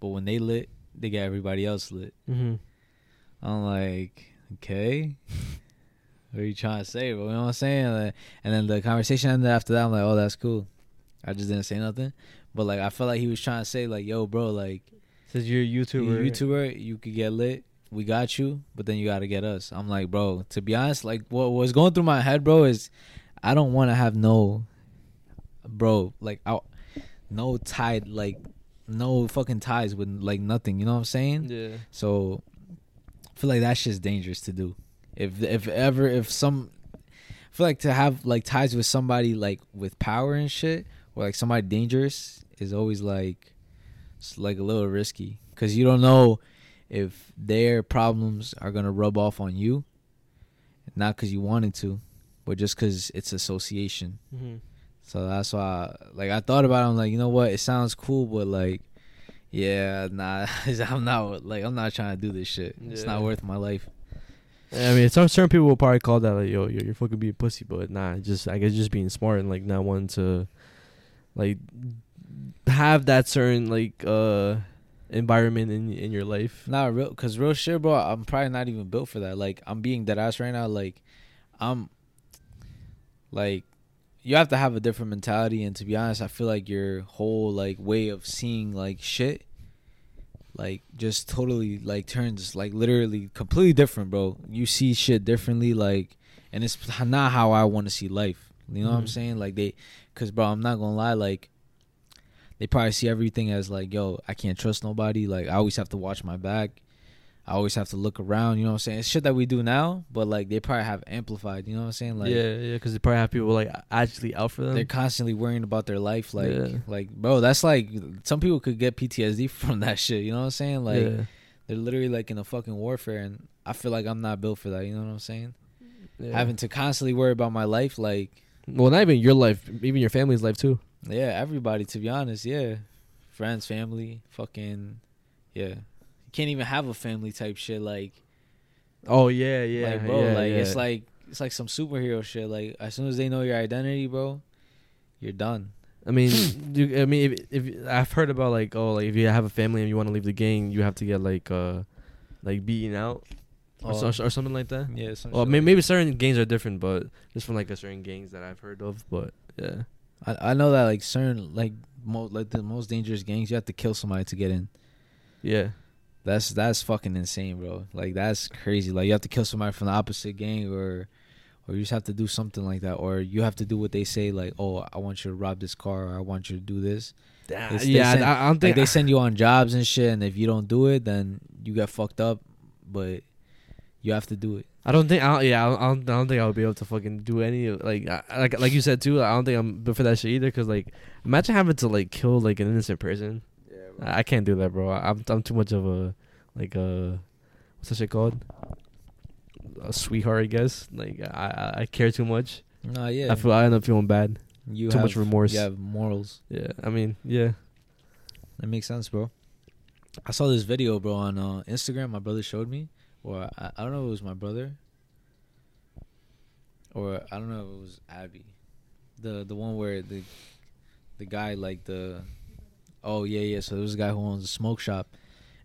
but when they lit, they get everybody else lit. hmm I'm like, okay, [laughs] what are you trying to say, bro? You know what I'm saying? Like, and then the conversation ended after that. I'm like, oh, that's cool. I just didn't say nothing, but like I felt like he was trying to say like, yo, bro, like. since you're a You YouTuber. YouTuber, you could get lit. We got you, but then you got to get us. I'm like, bro. To be honest, like what was going through my head, bro, is I don't want to have no, bro, like I, no tied, like no fucking ties with like nothing. You know what I'm saying? Yeah. So I feel like that's just dangerous to do. If if ever if some I feel like to have like ties with somebody like with power and shit or like somebody dangerous is always like it's like a little risky cuz you don't know if their problems are to rub off on you not cuz you wanted to but just cuz it's association. hmm So that's why, like, I thought about it. I'm like, you know what? It sounds cool, but like, yeah, nah, [laughs] I'm not like I'm not trying to do this shit. It's not worth my life. I mean, some certain people will probably call that like, "Yo, you're, you're fucking being pussy," but nah, just I guess just being smart and like not wanting to, like, have that certain like uh environment in in your life. Not real, cause real shit, bro. I'm probably not even built for that. Like, I'm being dead ass right now. Like, I'm, like, you have to have a different mentality. And to be honest, I feel like your whole like way of seeing like shit, like, just totally like turns like literally completely different, bro. You see shit differently, like, and it's not how I want to see life. You know what I'm Mhm. saying? Like they, cause bro, I'm not gonna lie, like they probably see everything as like, yo, I can't trust nobody. Like I always have to watch my back. I always have to look around. You know what I'm saying? It's shit that we do now, but like they probably have amplified. You know what I'm saying? Like yeah, yeah, because they probably have people like actually out for them. they're constantly worrying about their life. Like, Yeah. like bro, that's like some people could get PTSD [laughs] from that shit. You know what I'm saying? Like yeah, they're literally like in a fucking warfare, and I feel like I'm not built for that. You know what I'm saying? yeah. Having to constantly worry about my life, like well, not even your life, even your family's life too. yeah, everybody. To be honest, yeah, friends, family, fucking yeah. Can't even have a family type shit like. Oh yeah, yeah, like bro, yeah, like yeah. it's like it's like some superhero shit. Like as soon as they know your identity, bro, you're done. I mean, [laughs] you, I mean, if, if I've heard about like, oh, like if you have a family and you want to leave the gang, you have to get like, uh, like beaten out or, Oh. so, or something like that. Yeah, some Well, shit may, like- maybe certain gangs are different, but just from like a certain gangs that I've heard of. But yeah, I I know that like certain like mo- like the most dangerous gangs, you have to kill somebody to get in. yeah, That's that's fucking insane, bro. Like that's crazy. Like you have to kill somebody from the opposite gang, or or you just have to do something like that, or you have to do what they say. Like, oh, I want you to rob this car, or I want you to do this. It's- they yeah. send- I, I don't Like think they send you on jobs and shit, and if you don't do it, then you get fucked up. But you have to do it. I don't think. I don't, yeah, I don't, I don't. Think I would be able to fucking do any of like, I, like, like you said too. I don't think I'm built for that shit either. Cause like, imagine having to like kill like an innocent person. I, I can't do that, bro. I'm, I'm too much of a like a what's that shit called? A sweetheart, I guess. Like, I, I, I care too much. No, yeah. I feel I end up feeling bad. you too have, much remorse. You have morals. Yeah, I mean, yeah. That makes sense, bro. I saw this video, bro, on uh, Instagram. My brother showed me, or I, I don't know if it was my brother, or I don't know if it was Abby, the the one where the the guy like the oh yeah yeah. So there was a guy who owns a smoke shop,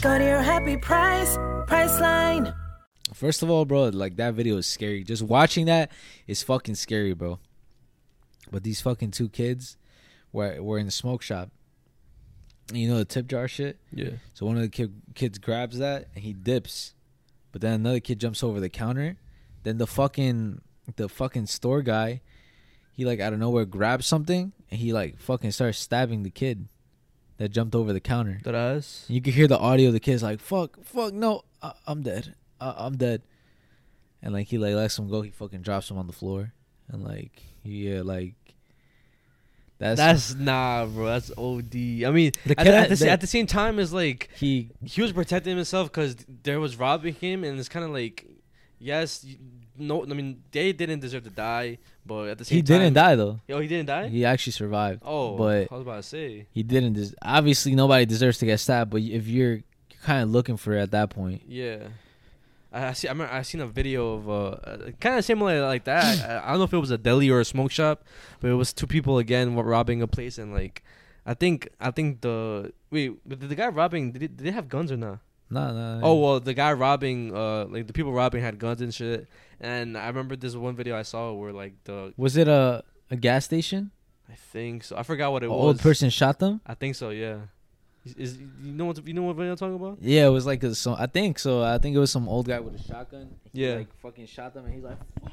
Go to your happy price, Priceline. First of all, bro, like that video is scary. Just watching that is fucking scary, bro. But these fucking two kids were were in the smoke shop. You know the tip jar shit? Yeah. So one of the kid, kids grabs that and he dips. But then another kid jumps over the counter. Then the fucking the fucking store guy, he like out of nowhere grabs something and he like fucking starts stabbing the kid that jumped over the counter. Ass. You can hear the audio of the kids like, "Fuck, fuck, no, I- I'm dead, I- I'm dead," and like he like lets him go. He fucking drops him on the floor, and like yeah, like that's That's nah, bro. That's OD. I mean, The at, kid- at the, at the same time, it's like he he was protecting himself because there was robbing him, and it's kind of like, yes, you- no. I mean, they didn't deserve to die, but at the same time. he time, didn't die though. Oh, he didn't die. He actually survived. oh, but I was about to say. he didn't. Des- obviously, nobody deserves to get stabbed. But if you're kind of looking for it at that point, Yeah. I I see. I remember I seen a video of uh, kind of similar like that. [clears throat] I, I don't know if it was a deli or a smoke shop, but it was two people again robbing a place and like, I think I think the wait did the guy robbing did, did they have guns or not? nah, nah. Oh well, the guy robbing uh like the people robbing had guns and shit. And I remember this one video I saw where like the was it a a gas station? I think so I forgot what it An was. old person shot them. I think so. Yeah. Is, is you know what you know what video I'm talking about? Yeah, it was like a, so. I think so. I think it was some old guy with a shotgun. He Yeah. like fucking shot them, and he's like, "Fuck,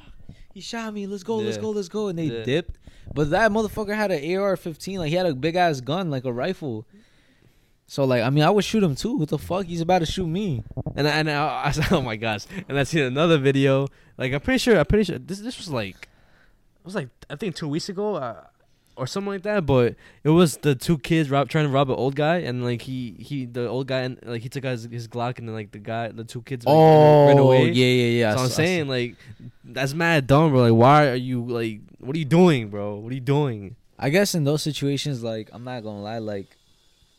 he shot me. Let's go, let's go, let's go." And they Yeah. dipped. But that motherfucker had an AR-15. Like he had a big ass gun, like a rifle. So like, I mean, I would shoot him too. What the fuck? He's about to shoot me. And I, and I, I [laughs] oh my gosh! And I seen another video. Like I'm pretty sure I'm pretty sure this this was like it was like I think two weeks ago uh, or something like that. But it was the two kids rob, trying to rob an old guy, and like he he the old guy and like he took out his, his Glock, and then like the guy the two kids like, oh, ran away. yeah, yeah, yeah. so I I'm saying like that's mad dumb, bro. Like why are you like what are you doing, bro? What are you doing? I guess in those situations, like I'm not gonna lie, like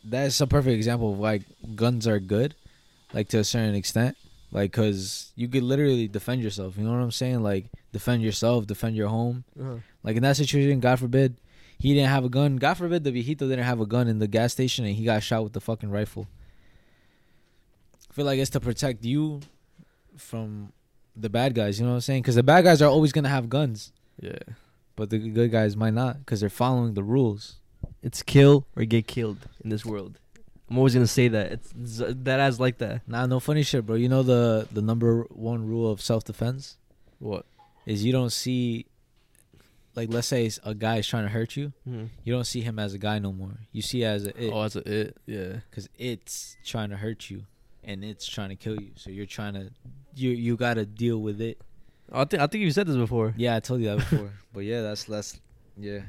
that's a perfect example of like guns are good, like to a certain extent, like because you could literally defend yourself. You know what I'm saying? Like defend yourself, defend your home. Uh-huh. Like in that situation, God forbid, he didn't have a gun. God forbid the viejito didn't have a gun in the gas station and he got shot with the fucking rifle. I feel like it's to protect you from the bad guys. You know what I'm saying? Because the bad guys are always gonna have guns, Yeah, but the good guys might not because they're following the rules. It's kill or get killed in this world. I'm always gonna say that. It's, it's that as like that. Nah, no funny shit, bro. You know the the number one rule of self defense What? is you don't see, like, let's say a guy is trying to hurt you, Mm-hmm. you don't see him as a guy no more. You see as a it, Oh, that's a it. Yeah. because it's trying to hurt you, and it's trying to kill you. So you're trying to, you you gotta deal with it. I think I think you said this before. Yeah, I told you that [laughs] before, but yeah, that's that's yeah.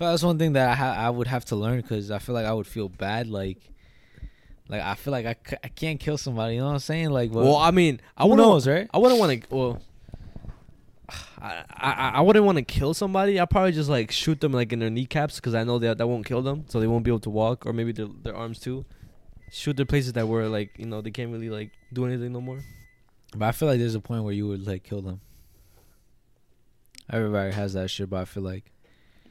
I that's one thing that I ha- I would have to learn because I feel like I would feel bad, like, like I feel like I, c- I can't kill somebody. You know what I'm saying? Like, but Well, I mean, I who wouldn't. knows, right? I wouldn't want to. Well, [sighs] I, I I wouldn't want to kill somebody. I'll probably just like shoot them like in their kneecaps because I know that that won't kill them, so they won't be able to walk, or maybe their their arms too. Shoot their places that were like you know they can't really like do anything no more. But I feel like there's a point where you would like kill them. Everybody has that shit, but I feel like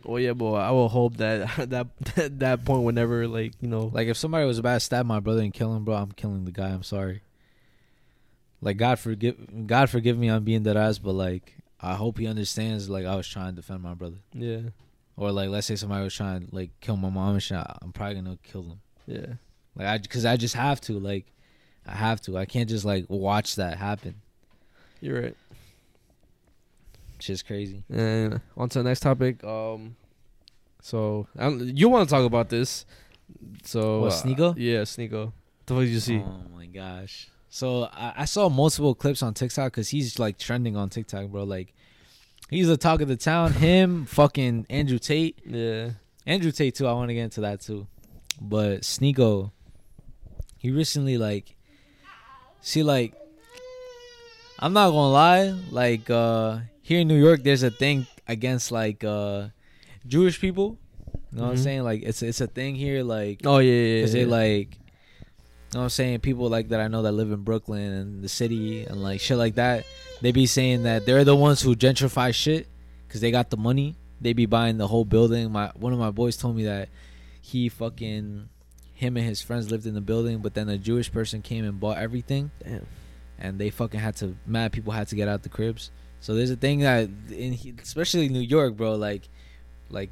Well, yeah, but I will hope [laughs] that that that, point would never like you know like if somebody was about to stab my brother and kill him, bro, I'm killing the guy. I'm sorry. Like God forgive God forgive me on being that ass, but like I hope he understands like I was trying to defend my brother. yeah Or like let's say somebody was trying to like kill my mom and shit, I'm probably gonna kill them. yeah. Like I cuz I just have to like I have to. I can't just like watch that happen. You're right. Shit's crazy. And on to the next topic. Um, so you want to talk about this? So What, uh, yeah, Sneako. The fuck did you see? Oh my gosh. So I, I saw multiple clips on TikTok because he's like trending on TikTok, bro. Like he's the talk of the town. [laughs] Him, fucking Andrew Tate, Yeah. Andrew Tate too. I want to get into that too. But Sneako, he recently like, see like, I'm not gonna lie. Like uh here in New York, there's a thing against like uh Jewish people. You know what I'm Mhm. saying? Like it's it's a thing here. Like Oh yeah, yeah. because yeah. they like. You know what I'm saying? People like that I know that live in Brooklyn and the city and like shit like that. They be saying that they're the ones who gentrify shit because they got the money. They be buying the whole building. My one of my boys told me that he fucking him and his friends lived in the building, but then a Jewish person came and bought everything Damn. and they fucking had to mad people had to get out the cribs. So there's a thing that in especially New York, bro, like like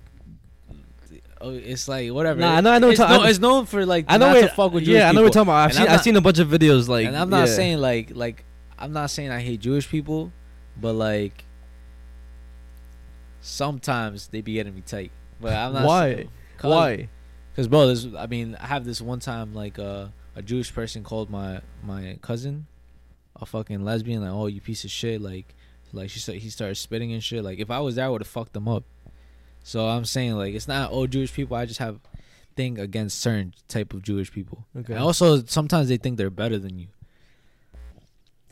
oh, it's like whatever. Nah, I know- I know It's, what no, it's known for like I know not to fuck with Jewish yeah, I know what you're talking about. I've And seen I'm I've seen a bunch of videos like. and I'm not yeah. saying like like I'm not saying I hate Jewish people, but like sometimes they be getting me tight. But I'm not Why? Why? Because bro, this I mean I have this one time like uh, a Jewish person called my my cousin a fucking lesbian like oh you piece of shit like like she said he started spitting and shit like if I was there I would have fucked them up. So I'm saying like it's not all Jewish people. I just have thing against certain type of Jewish people. Okay. And also sometimes they think they're better than you.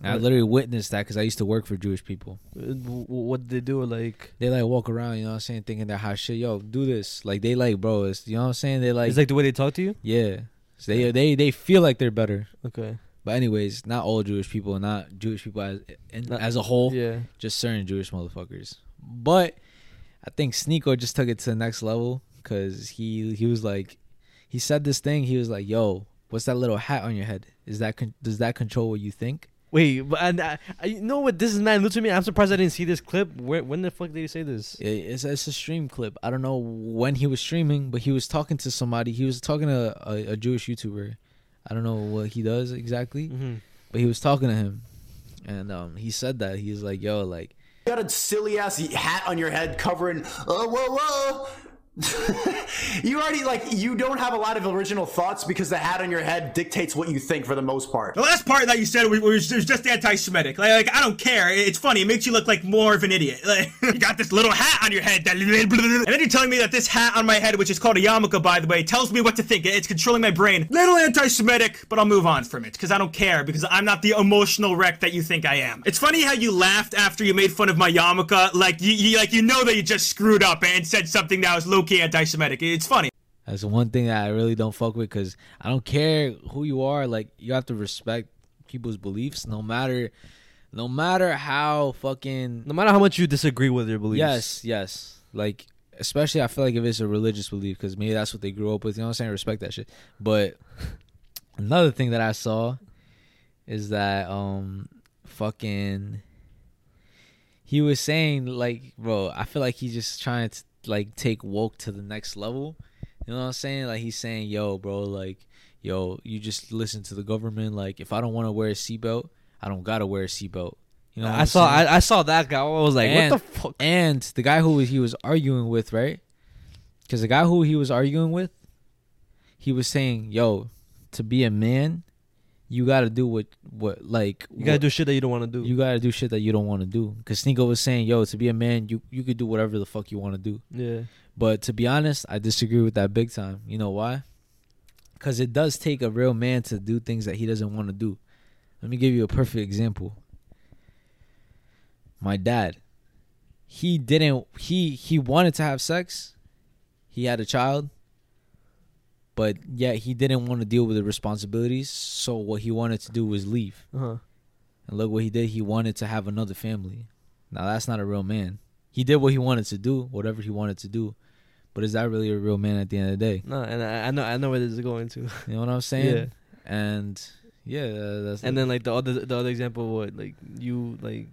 I literally witnessed that because I used to work for Jewish people. Uh, What did they do? Like, They like walk around, you know what I'm saying, thinking they're hot shit. Yo, do this. Like they like, bro, it's you know what I'm saying. They like, it's like the way they talk to you. yeah. So they they they feel like they're better. Okay. But anyways, not all Jewish people, not Jewish people as in, Not- as a whole, Yeah. just certain Jewish motherfuckers. But I think Sneako just took it to the next level because he he was like, he said this thing. He was like, "Yo, what's that little hat on your head? Is that con- does that control what you think?" Wait, but and I, I, you know what? This is mad new to me. I'm surprised I didn't see this clip. Where, when the fuck did he say this? It- It's it's a stream clip. I don't know when he was streaming, but he was talking to somebody. He was talking to a, a Jewish YouTuber. I don't know what he does exactly, Mm-hmm. but he was talking to him, and um, he said that he's like, "Yo, like." You got a silly ass hat on your head covering. Oh, whoa, whoa. [laughs] you already like you don't have a lot of original thoughts because the hat on your head dictates what you think for the most part. The last part that you said was, was, was just anti-Semitic. Like, like, I don't care. It's funny. It makes you look like more of an idiot. [laughs] Like, you got this little hat on your head that, [laughs] and then you're telling me that this hat on my head, which is called a yarmulke, by the way, tells me what to think. It's controlling my brain. Little anti-Semitic, but I'll move on from it because I don't care because I'm not the emotional wreck that you think I am. It's funny how you laughed after you made fun of my yarmulke, like you, you like you know that you just screwed up and said something that was low-key anti-Semitic. It's funny. That's the one thing that I really don't fuck with because I don't care who you are. Like you have to respect people's beliefs, no matter, no matter how fucking. No matter how much you disagree with their beliefs. Yes, yes. Like especially, I feel like if it's a religious belief, because maybe that's what they grew up with. You know what I'm saying? Respect that shit. But [laughs] another thing that I saw is that um, fucking. He was saying like, bro, I feel like he's just trying to like take woke to the next level. You know what I'm saying? Like he's saying, "Yo, bro, like, yo, you just listen to the government. Like, if I don't want to wear a seatbelt, I don't gotta wear a seatbelt." You know, what I I'm saw. I, I saw that guy. I was like, and, what the fuck? And the guy who he was arguing with, right? Because the guy who he was arguing with, he was saying, "Yo, to be a man, you gotta do what what like You gotta do shit that you don't want to do. you gotta do shit that you don't want to do." Because Sneako was saying, "Yo, to be a man, you you could do whatever the fuck you want to do." yeah. But to be honest, I disagree with that big time. You know why? Because it does take a real man to do things that he doesn't want to do. Let me give you a perfect example. My dad, he didn't. He he wanted to have sex. He had a child. But yet he didn't want to deal with the responsibilities. So what he wanted to do was leave. Uh huh. And look what he did. He wanted to have another family. Now that's not a real man. He did what he wanted to do, whatever he wanted to do. But is that really a real man at the end of the day? No, and I, I know. I know where this is going to. You know what I'm saying? Yeah. And yeah, uh, that's and then like the other the other example, what like you like.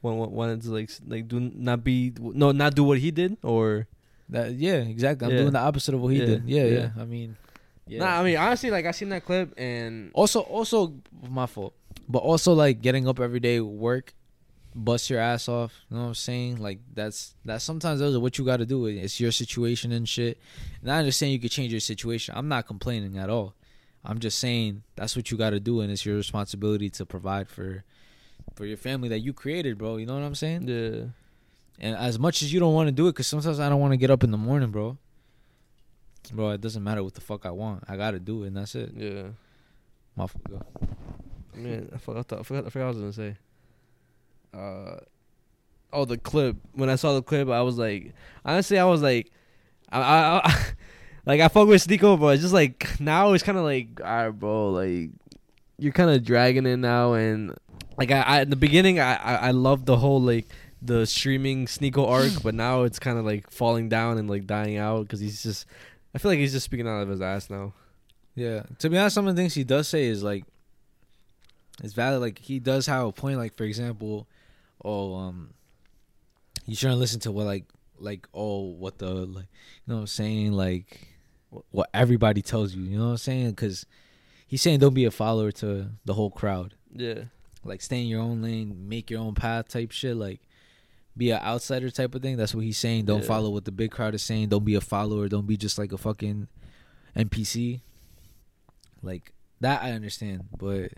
Wanted to like like do not be no not do what he did or that. Yeah, exactly. I'm Yeah. doing the opposite of what he Yeah, did. Yeah, yeah. yeah, I mean, yeah. Nah, I mean honestly, like I seen that clip and also, also my fault. But also like getting up every day, work, bust your ass off. You know what I'm saying? Like that's that's sometimes those are what you got to do. It's your situation and shit. And I understand you could change your situation. I'm not complaining at all. I'm just saying that's what you got to do, and it's your responsibility to provide for for your family that you created, bro. You know what I'm saying? the And as much as you don't want to do it, because sometimes I don't want to get up in the morning, bro. Bro, it doesn't matter what the fuck I want. I gotta do it, and that's it. yeah. My fault. Man, I forgot. The, I forgot. I forgot what I was gonna say. uh, oh the clip. When I saw the clip, I was like, honestly, I was like, I, I, I [laughs] like I fuck with Sneako, but it's just like now it's kind of like, all right, bro, like you're kind of dragging it now, and like I, I in the beginning, I, I, I loved the whole like the streaming Sneako arc, [sighs] but now it's kind of like falling down and like dying out because he's just, I feel like he's just speaking out of his ass now. Yeah. To be honest, some of the things he does say is like it's valid. Like he does have a point. Like for example, oh um, you shouldn't listen to what like like oh what the like you know what I'm saying like what everybody tells you. You know what I'm saying? Because he's saying don't be a follower to the whole crowd. Yeah. Like stay in your own lane, make your own path type shit. Like be an outsider type of thing. That's what he's saying. Don't Yeah. follow what the big crowd is saying. Don't be a follower. Don't be just like a fucking NPC. Like that, I understand, but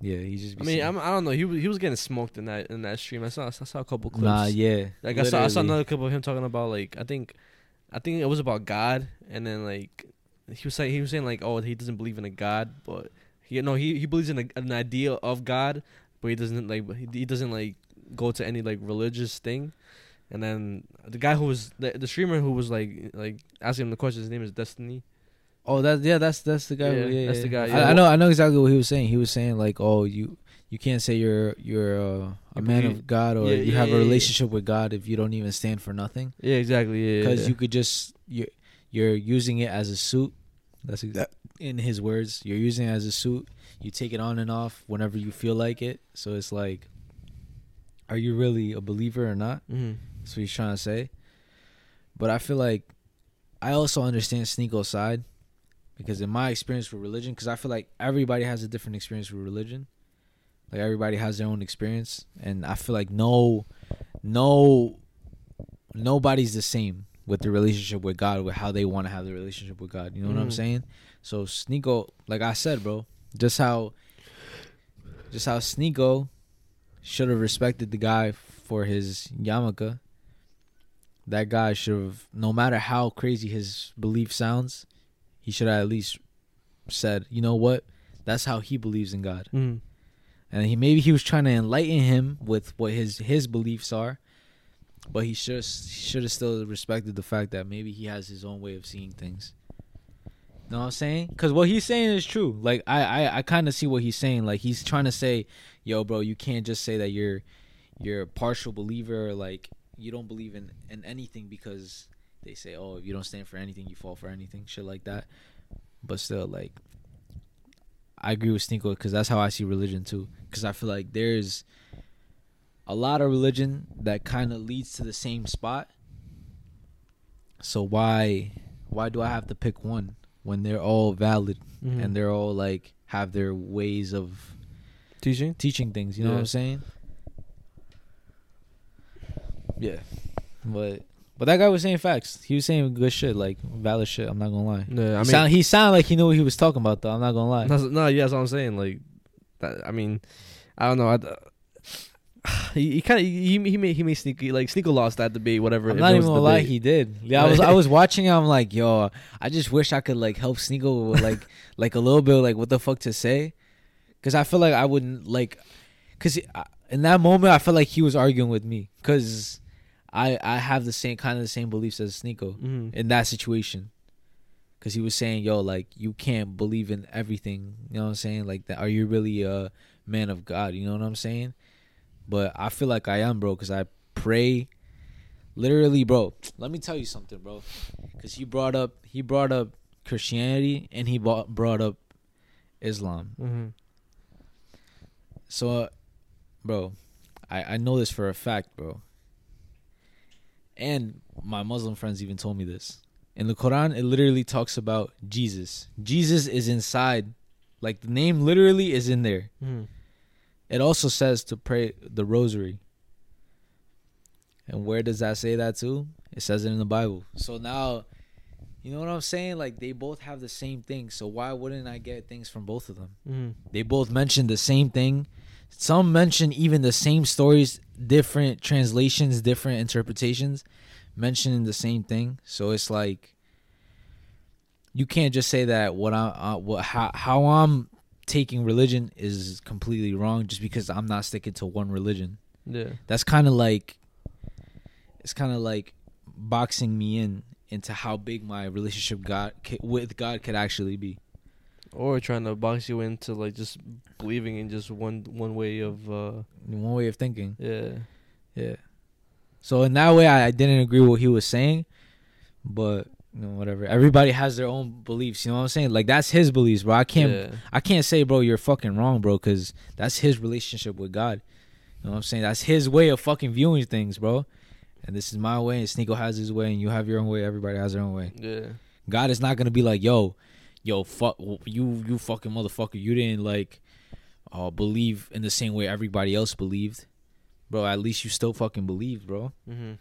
yeah, he just. I mean, I'm, I don't know. He was he was getting smoked in that in that stream. I saw I saw a couple clips. Nah, yeah, Like I saw I saw another clip of him talking about like I think, I think it was about God, and then like he was saying he was saying like oh he doesn't believe in a God, but he no he he believes in a, an idea of God, but he doesn't like he, he doesn't like go to any like religious thing. And then the guy who was the, the streamer who was like like asking him the question, his name is Destiny. Oh, that yeah, that's that's the guy. Yeah, Yeah, that's the guy, I- yeah. I, know, I know exactly what he was saying. He was saying like, oh, you you can't say you're you're uh, a man of God or Yeah, you yeah, have yeah, a yeah. relationship with God if you don't even stand for nothing. Yeah, exactly. Yeah, because yeah. you could just you're you're using it as a suit. That's exa- in his words. You're using it as a suit. You take it on and off whenever you feel like it. So it's like, are you really a believer or not? Mhm. That's what he's trying to say. But I feel like I also understand Sneako's side because in my experience with religion, because I feel like everybody has a different experience with religion. Like everybody has their own experience, and I feel like no, no, nobody's the same with the relationship with God, with how they want to have the relationship with God. You know what I'm Mhm. saying? So Sneako, like I said, bro, just how, just how Sneako should have respected the guy for his yarmulke. That guy should have, no matter how crazy his belief sounds, he should have at least said, you know what, that's how he believes in God. Mhm. And he maybe he was trying to enlighten him with what his his beliefs are, but he should should have still respected the fact that maybe he has his own way of seeing things. Know what I'm saying? Because what he's saying is true. Like I I, I kind of see what he's saying. Like he's trying to say, yo, bro, you can't just say that you're you're a partial believer. Or like you don't believe in in anything because they say, oh, if you don't stand for anything, you fall for anything. Shit like that. But still, like I agree with Sneako because that's how I see religion too. Because I feel like there's a lot of religion that kind of leads to the same spot. So why why do I have to pick one when they're all valid Mhm. and they're all like have their ways of teaching teaching things? You know what I'm saying? Yeah, but but that guy was saying facts. He was saying good shit, like valid shit. I'm not gonna lie. Yeah, I he, mean- sound, he sounded like he knew what he was talking about, though. I'm not gonna lie. That's, no, yeah, that's what I'm saying. Like, that, I mean, I don't know. I, [sighs] he he kind of he he made he may sneaky like Sneako lost that debate. Whatever. I'm not it even gonna lie, he did. Yeah, I was I was [laughs] watching. I'm like, yo, I just wish I could like help with like like a little bit like what the fuck to say, because I feel like I wouldn't like, because in that moment I felt like he was arguing with me, because I I have the same kind of the same beliefs as Sneako Mhm. in that situation. Cause he was saying, "Yo, like you can't believe in everything." You know what I'm saying? Like, that, are you really a man of God? You know what I'm saying? But I feel like I am, bro, because I pray. Literally, bro. Let me tell you something, bro. Because he brought up he brought up Christianity and he brought brought up Islam. Mhm. So, uh, bro, I I know this for a fact, bro. And my Muslim friends even told me this. In the Quran, it literally talks about Jesus. Jesus is inside, like the name literally is in there. Mhm. It also says to pray the rosary. And where does that say that to? It says it in the Bible. So now, you know what I'm saying? Like they both have the same thing. So why wouldn't I get things from both of them? Mhm. They both mention the same thing. Some mention even the same stories, different translations, different interpretations, mentioning the same thing. So it's like you can't just say that what I uh, what how how I'm taking religion is completely wrong just because I'm not sticking to one religion. Yeah. That's kind of like it's kind of like boxing me in into how big my relationship God with God could actually be. Or trying to box you into like just believing in just one one way of uh One way of thinking. yeah. Yeah. So in that way, I, I didn't agree with what he was saying, but you know whatever. Everybody has their own beliefs. You know what I'm saying? Like that's his beliefs, bro. I can't Yeah. I can't say, bro, you're fucking wrong, bro, because that's his relationship with God. You know what I'm saying? That's his way of fucking viewing things, bro. And this is my way, and Sneako has his way, and you have your own way. Everybody has their own way. Yeah. God is not gonna be like, yo, yo, fuck you, you fucking motherfucker. You didn't like, uh, believe in the same way everybody else believed, bro. At least you still fucking believed, bro. Mm-hmm.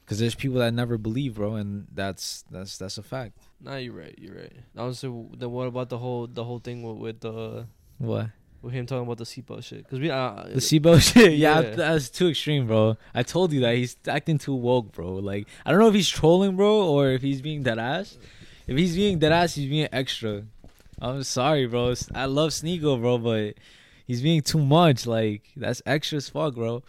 Because there's people that never believe, bro, and that's that's that's a fact. Nah, you're right. You're right. Also, then what about the whole the whole thing with with uh What with him talking about the seatbelt shit? Because we uh, the SIBO [laughs] shit? Yeah, Yeah. that's too extreme, bro. I told you that he's acting too woke, bro. Like I don't know if he's trolling, bro, or if he's being dead ass. If he's being dead ass, he's being extra. I'm sorry, bro. I love Sneako, bro, but he's being too much. Like that's extra as fuck, bro.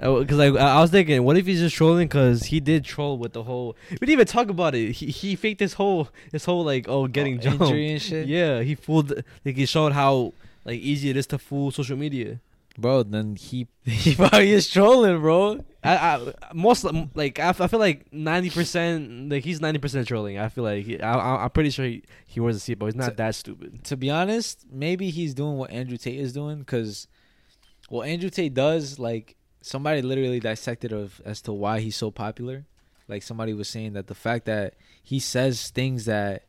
Uh, because like I I was thinking, what if he's just trolling? Because he did troll with the whole. We didn't even talk about it. He he faked this whole this whole like oh getting Oh, jumped. injury and shit? [laughs] Yeah, he fooled. Like he showed how like easy it is to fool social media. Bro, then he [laughs] he probably is trolling, bro. I, I most like I feel like ninety percent like he's ninety percent trolling. I feel like he, I, I I'm pretty sure he, he wears a seatbelt. He's not So- that stupid. to be honest, maybe he's doing what Andrew Tate is doing because what Andrew Tate does, like somebody literally dissected of as to why he's so popular. Like somebody was saying that the fact that he says things that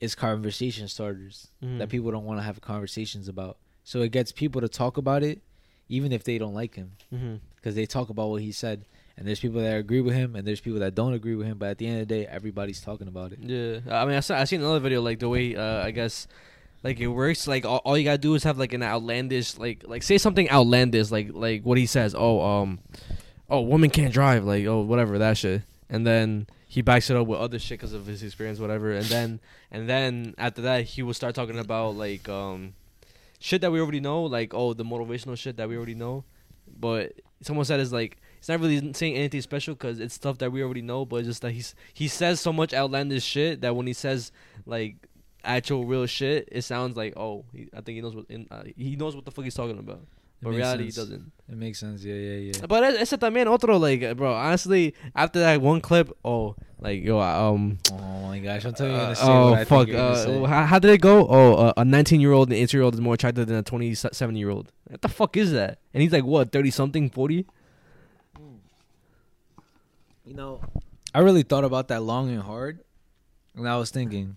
is conversation starters Mhm. that people don't want to have conversations about. So it gets people to talk about it, even if they don't like him, Mm-hmm. because they talk about what he said. And there's people that agree with him, and there's people that don't agree with him. But at the end of the day, everybody's talking about it. Yeah, I mean, I saw I seen another video like the way uh, I guess like it works. Like all, all you gotta do is have like an outlandish like like say something outlandish like like what he says. Oh um, oh woman can't drive like oh whatever that shit, and then he backs it up with other shit because of his experience whatever, and then and then after that he will start talking about like um shit that we already know like oh the motivational shit that we already know, but someone said is like. It's not really saying anything special because it's stuff that we already know, but it's just that he's he says so much outlandish shit that when he says like actual real shit, it sounds like oh, he, I think he knows what in, uh, he knows what the fuck he's talking about. But reality, sense. doesn't. It makes sense. Yeah, yeah, yeah. But es- ese también otro like bro. Honestly, after that one clip, oh like yo um. Oh my gosh, I'm telling you, Uh, oh what I fuck! think you're gonna say. Uh, how, how did it go? Oh, uh, a 19 year old and 18 year old is more attractive than a 27 year old. What the fuck is that? And he's like what 30 something, 40? You know, I really thought about that long and hard, and I was thinking,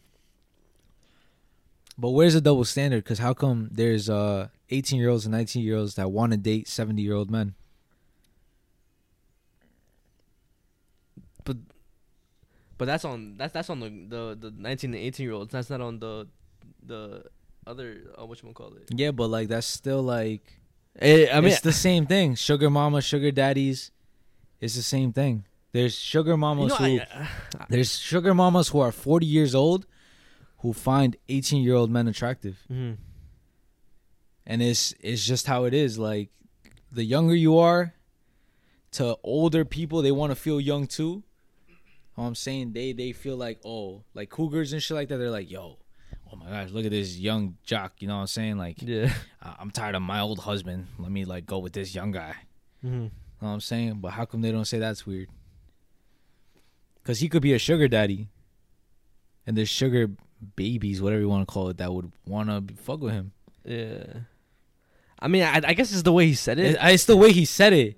but where's the double standard? Because how come there's uh 18 year olds and 19 year olds that want to date 70 year old men? But but that's on that's that's on the the, the 19 and 18 year olds. That's not on the the other uh, what you call it. Yeah, but like that's still like Eh, I mean, it's the same thing. Sugar mama, sugar daddies, it's the same thing. There's sugar you mamas know, who I, there's sugar mamas who are 40 years old who find 18 year old men attractive. Mm-hmm. and it's it's just how it is like the younger you are to older people they want to feel young too i'm saying they they feel like oh like cougars and shit like that they're like yo oh my gosh look at this young jock you know what i'm saying like yeah. [laughs] I'm tired of my old husband let me like go with this young guy Mhm. know what i'm saying but how come they don't say that's weird because he could be a sugar daddy and there's sugar babies whatever you want to call it that would want to fuck with him Yeah. I mean, I, I guess it's the way he said it. It- it's the way he said it.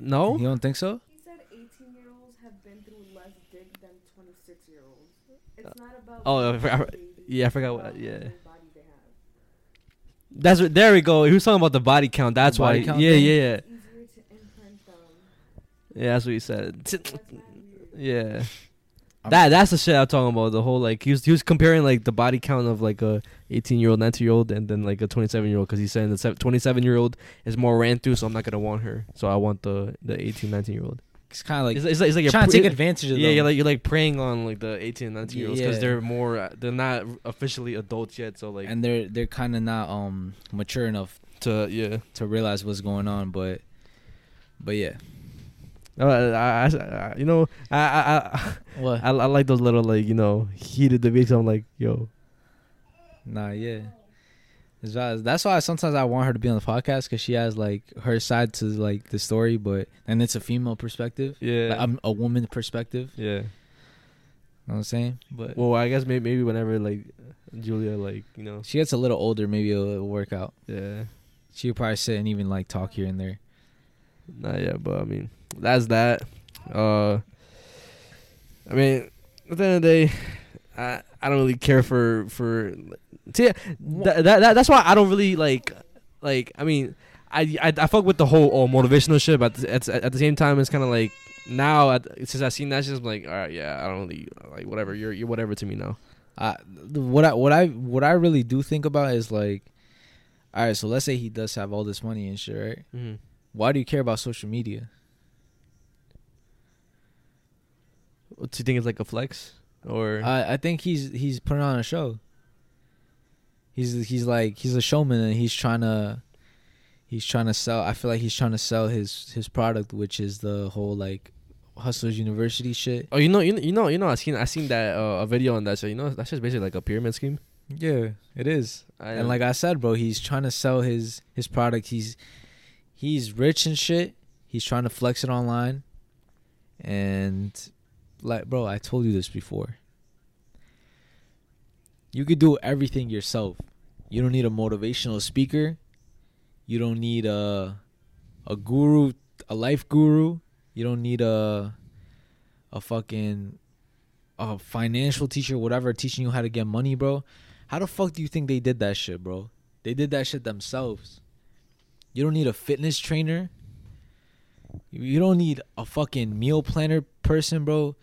No, You don't think so? He said 18 year olds have been through less dick than 26 year olds. It's not about. Oh, I forgot- yeah, I forgot about what- yeah. much body they have. that's what. There we go. He was talking about the body count. That's body why. count yeah, yeah, yeah. It's easier to imprint them. Yeah, that's what he said. That's not weird. Yeah. I'm- That that's the shit I'm talking about. The whole like he was he was comparing like the body count of like a 18 year old, 19 year old, and then like a 27 year old because he's saying the 27 year old is more ran through, so I'm not gonna want her. So I want the the 18, 19 year old. it's kind of like it's, it's like it's like you're trying to pre- take advantage of Yeah, them. you're like you're like preying on like the 18 and 19 year olds because Yeah. they're more uh, they're not officially adults yet. So like and they're they're kind of not um mature enough to yeah. to realize what's going on. But but yeah, Uh, I, I, you know, I, I, I, What? I, I like those little like you know heated debates. I'm like, yo, nah, yeah. That's why sometimes I want her to be on the podcast because she has like her side to like the story, but and it's a female perspective. Yeah. like, I'm a woman perspective. yeah. You know what I'm saying? But Well, I guess maybe, maybe whenever like Julia like you know she gets a little older, maybe it'll, it'll work out. yeah. She'll probably sit and even like talk here and there. Not yet, but I mean, that's that. Uh, I mean, at the end of the day, I I don't really care for for. See, that, that, that that's why I don't really like like. I mean, I I, I fuck with the whole oh, motivational shit, but at at, at the same time, it's kind of like now at, since I've seen that shit, I'm like, all right, yeah, I don't really like whatever. You're you're whatever to me now. The- what I what I what I really do think about is like, all right, so let's say he does have all this money and shit, right? Mhm. Why do you care about social media? Do you think it's like a flex or? I I think he's he's putting on a show. He's he's like he's a showman and he's trying to he's trying to sell. I feel like he's trying to sell his his product, which is the whole like Hustlers University shit. Oh, you know, you know, you know, you know. I seen, I seen that uh, a video on that. So you know, that's just basically like a pyramid scheme. Yeah, it is. I- and like I said, bro, he's trying to sell his his product. He's he's rich and shit. He's trying to flex it online. And like, bro, I told you this before. You could do everything yourself. You don't need a motivational speaker. You don't need a a guru, a life guru. You don't need a a fucking a financial teacher, whatever, teaching you how to get money, bro. How the fuck do you think they did that shit, bro? They did that shit themselves. You don't need a fitness trainer. You don't need a fucking meal planner person, bro.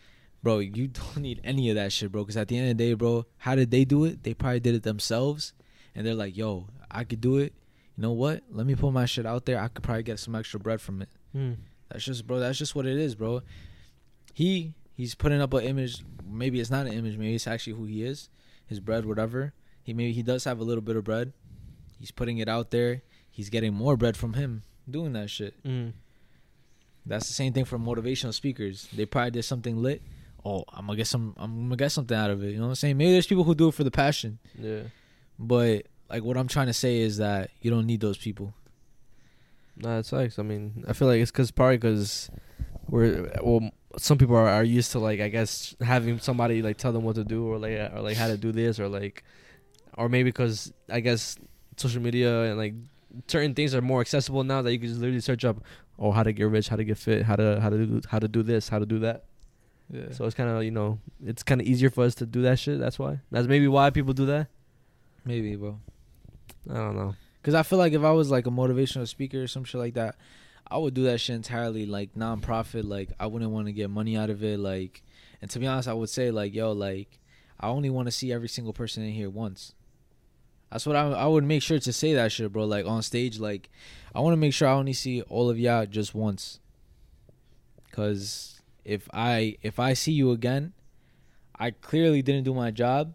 Bro, you [laughs] don't need any of that shit, bro. Because at the end of the day, bro, how did they do it? They probably did it themselves. And they're like, yo, I could do it. You know what? Let me put my shit out there. I could probably get some extra bread from it. Hmm. That's just, bro. That's just what it is, bro. He he's putting up an image. Maybe it's not an image. Maybe it's actually who he is. His bread, whatever. He maybe he does have a little bit of bread. He's putting it out there. He's getting more bread from him doing that shit. Mm. That's the same thing for motivational speakers. They probably did something lit. Oh, I'm gonna get some. I'm gonna get something out of it. You know what I'm saying? Maybe there's people who do it for the passion. Yeah. But like what I'm trying to say is that you don't need those people. Nah, it sucks. I mean, I feel like it's cause probably because we're well, some people are, are used to like I guess having somebody like tell them what to do or like or like how to do this or like or maybe because I guess social media and like certain things are more accessible now that you can just literally search up oh how to get rich, how to get fit, how to how to do how to do this, how to do that. Yeah. So it's kind of you know it's kind of easier for us to do that shit. That's why. That's maybe why people do that. Maybe, bro. I don't know. Cause I feel like if I was like a motivational speaker or some shit like that, I would do that shit entirely like non-profit. Like I wouldn't want to get money out of it. Like, and to be honest, I would say like, yo, like I only want to see every single person in here once. That's what I I would make sure to say that shit, bro. Like on stage, like I want to make sure I only see all of y'all just once. Cause if I if I see you again, I clearly didn't do my job.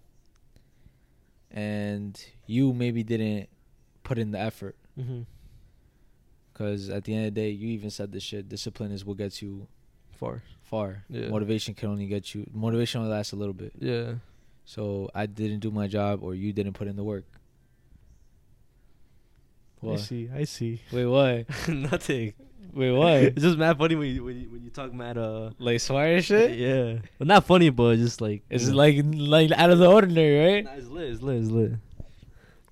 And you maybe didn't put in the effort. Mm-hmm. Because at the end of the day, you even said this shit. Discipline is what gets you Far. far. Yeah. Motivation can only get you. Motivation only lasts a little bit. Yeah. So I didn't do my job, or you didn't put in the work. I see. I see. Wait, what? [laughs] Nothing. Wait, what? [laughs] it's just mad funny when you when you, when you talk mad uh like swear shit? yeah well not funny but just like It's like like out of the ordinary, right? Nah, it's lit it's lit it's lit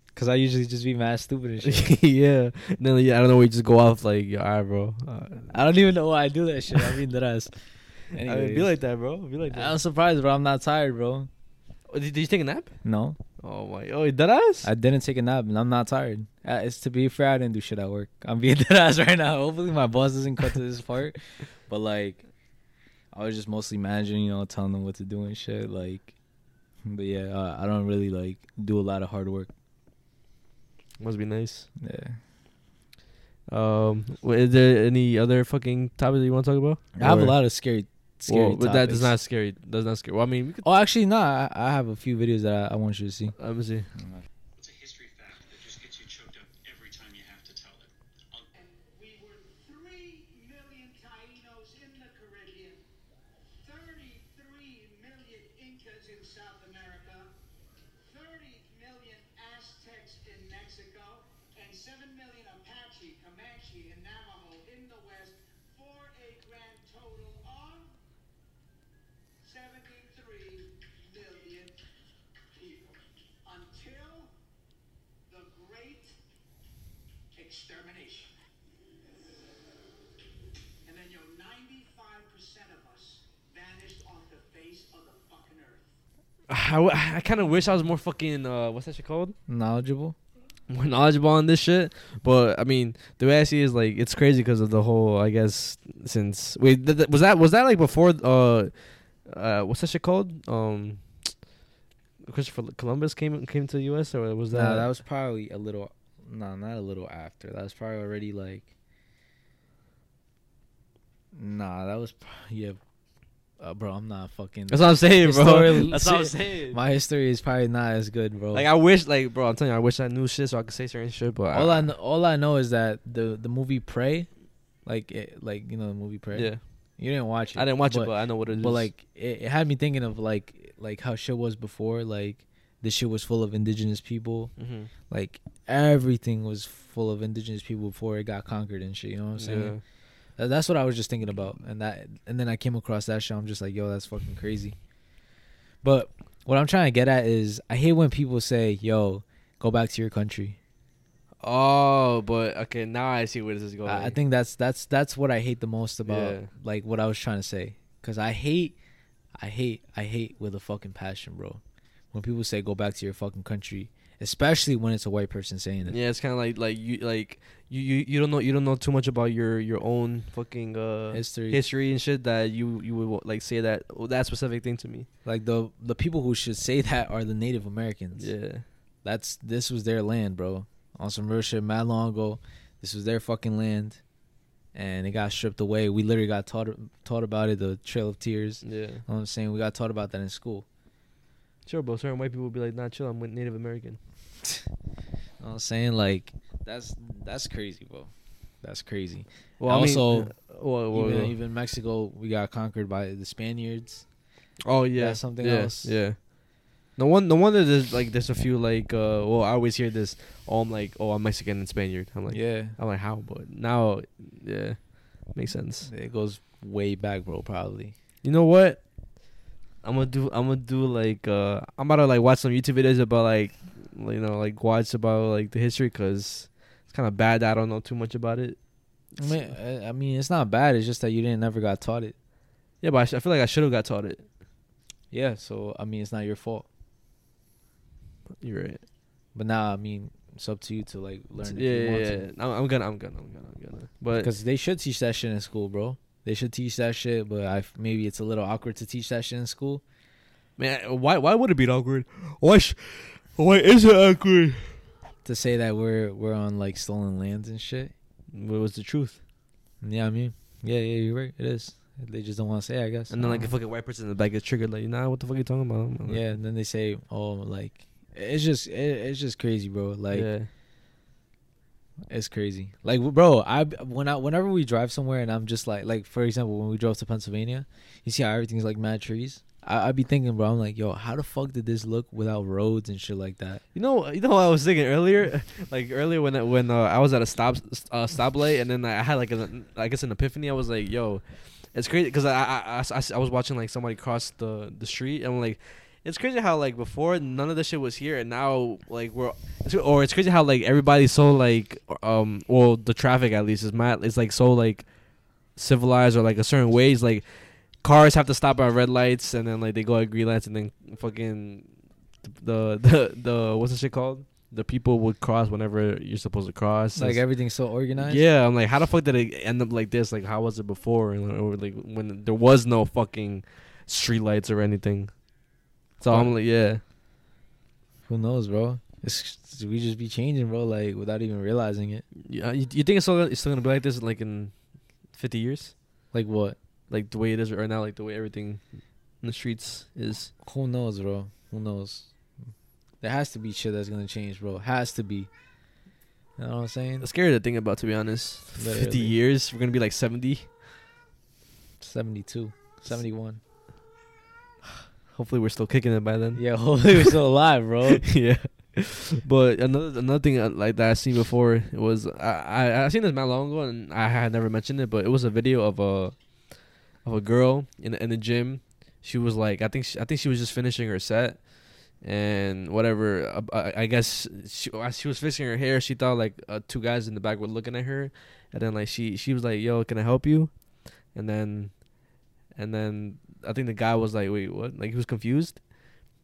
Because I usually just be mad stupid and shit. [laughs] yeah and then yeah, I don't know we just go off like yo, alright bro uh, I don't even know why I do that shit. I mean that ass. [laughs] I mean, be like that bro be like that I'm surprised, bro. I'm not tired, bro. Did, did you take a nap No, oh my oh dead ass I didn't take a nap, and I'm not tired. Uh, it's to be fair, I didn't do shit at work. I'm being [laughs] dead ass right now. Hopefully, my boss doesn't cut to this [laughs] part. But like, I was just mostly managing, you know, telling them what to do and shit. Like, but yeah, uh, I don't really like do a lot of hard work. must be nice Yeah, Um, wh- is there any other fucking topics that you want to talk about? I have a lot of scary, scary. Well, but that topics. not scary. That's not scary. Well, I mean, we could. Oh, actually, no. I, I have a few videos that I, I want you to see. Let me see. It's a history fact that just gets you choked up every time you have to tell it. We were 3 million Tainos in the Caribbean, 33 million Incas in South America, 30 million Aztecs in Mexico, and 7 million Apache, Comanche, and Navajo in the West for a grand total of 73 million people. Until the Great Extermination. And then, yo, 95% of us vanished off the face of the fucking earth. I, w- I kind of wish I was more fucking. Uh, what's that shit called? Knowledgeable. More knowledgeable on this shit. But I mean, the way I see it is like it's crazy because of the whole. I guess since wait, th- th- was that was that like before? Uh, uh, what's that shit called? Um, Christopher Columbus came came to the U.S. or was that? Nah, that was probably a little. No, not a little after. That was probably already like. Nah, that was yeah. Uh, bro, I'm not fucking. That's what I'm saying, bro. [laughs] That's what I'm saying. My history is probably not as good, bro. Like I wish, like bro, I'm telling you, I wish I knew shit so I could say certain shit. But all I know, all I know is that the the movie Prey, like it, like you know the movie Prey. Yeah. You didn't watch it. I didn't watch it, but I know what it But is. like it, it had me thinking of like like how shit was before. Like this shit was full of indigenous people. Mhm. Like everything was full of indigenous people before it got conquered and shit. You know what I'm saying? Yeah. That's what I was just thinking about, and that and then I came across that show. I'm just like, yo, that's fucking crazy. But what I'm trying to get at is, I hate when people say, "Yo, go back to your country." Oh, but okay, now I see where this is going. I, I think that's that's that's what I hate the most about Yeah. like what I was trying to say. Cause I hate, I hate, I hate with a fucking passion, bro. When people say go back to your fucking country, especially when it's a white person saying it. Yeah, it's kind of like like you like you, you you don't know you don't know too much about your your own fucking uh History. history and shit that you you would like say that oh, that specific thing to me. Like the the people who should say [laughs] that are the Native Americans. Yeah. That's this was their land, bro. On some real shit, mad long ago, this was their fucking land, and it got stripped away. We literally got taught taught about it, the Trail of Tears. Yeah. You know what I'm saying we got taught about that in school. Sure, but certain white people would be like, "Nah, chill. I'm with Native American." [laughs] You know what I'm saying like that's that's crazy, bro. That's crazy. Well, I mean, also, uh, well, well, even well. even Mexico, we got conquered by the Spaniards. Oh yeah, That's something yeah, else. Yeah. No one, no wonder there's like there's a few like uh well I always hear this oh I'm like oh I'm Mexican and Spaniard I'm like Yeah. I'm like how but now yeah makes sense It goes way back, bro. Probably. you know what I'm gonna do I'm gonna do like uh I'm about to like watch some YouTube videos about like you know like watch about like the history because it's kind of bad that I don't know too much about it I mean, I- I mean, it's not bad. It's just that you didn't never got taught it. yeah but I, sh- I feel like I should have got taught it Yeah. So I mean, it's not your fault. you're right But now, I mean, it's up to you to like learn. yeah if you yeah, want yeah. to. I'm, I'm gonna I'm gonna I'm gonna I'm gonna but Because they should teach that shit in school, bro. They should teach that shit, but I maybe it's a little awkward to teach that shit in school. man why why would it be awkward why sh- why is it awkward To say that we're we're on like stolen lands and shit. what was the truth Yeah, I mean, yeah, yeah, you're right. It is. They just don't want to say, I guess. And then like a fucking white person in the back gets triggered, like, nah, what the fuck are you talking about? Yeah, and then they say, oh, like it's just it, it's just crazy, bro. Like yeah, it's crazy. Like bro, I when I whenever we drive somewhere and I'm just like like for example when we drove to Pennsylvania, you see how everything's like mad trees. I I be thinking, bro, I'm like, yo, how the fuck did this look without roads and shit like that? You know, you know what I was thinking earlier, [laughs] like earlier when when uh, I was at a stop uh, stoplight, and then I had like a, I guess an epiphany. I was like, yo, it's crazy because I I, I, I I was watching like somebody cross the the street, and I'm like. It's crazy how like before none of this shit was here, and now like we're, it's- or it's crazy how like everybody's so like um well the traffic at least is mad. It's like so like civilized or like a certain ways like cars have to stop at red lights and then like they go at green lights and then fucking the the the what's the shit called? The people would cross whenever you're supposed to cross. Like It's- everything's so organized. yeah, I'm like, how the fuck did it end up like this? Like, how was it before? And, Or like when there was no fucking street lights or anything. So I'm like, yeah, Who knows, bro? It's, we just be changing, bro, like without even realizing it. Yeah, you, you think it's still it's still gonna be like this like in fifty years? Like what? Like the way it is right now, like the way everything in the streets is. Who knows, bro? Who knows? There has to be shit that's gonna change, bro. Has to be. You know what I'm saying? It's scary to think about, to be honest. Fifty years, we're gonna be like seventy. 72, 71. Hopefully, we're still kicking it by then. Yeah, [laughs] hopefully we're still alive, bro. [laughs] yeah. But another another thing uh, like that I seen before was I I, I seen this not long ago and I had never mentioned it, but it was a video of a of a girl in in the gym. She was like I think she, I think she was just finishing her set and whatever. uh, I, I guess she as she was fixing her hair. She thought like uh, two guys in the back were looking at her, and then like she she was like, "Yo, can I help you?" And then and then I think the guy was like, "Wait, what?" Like he was confused.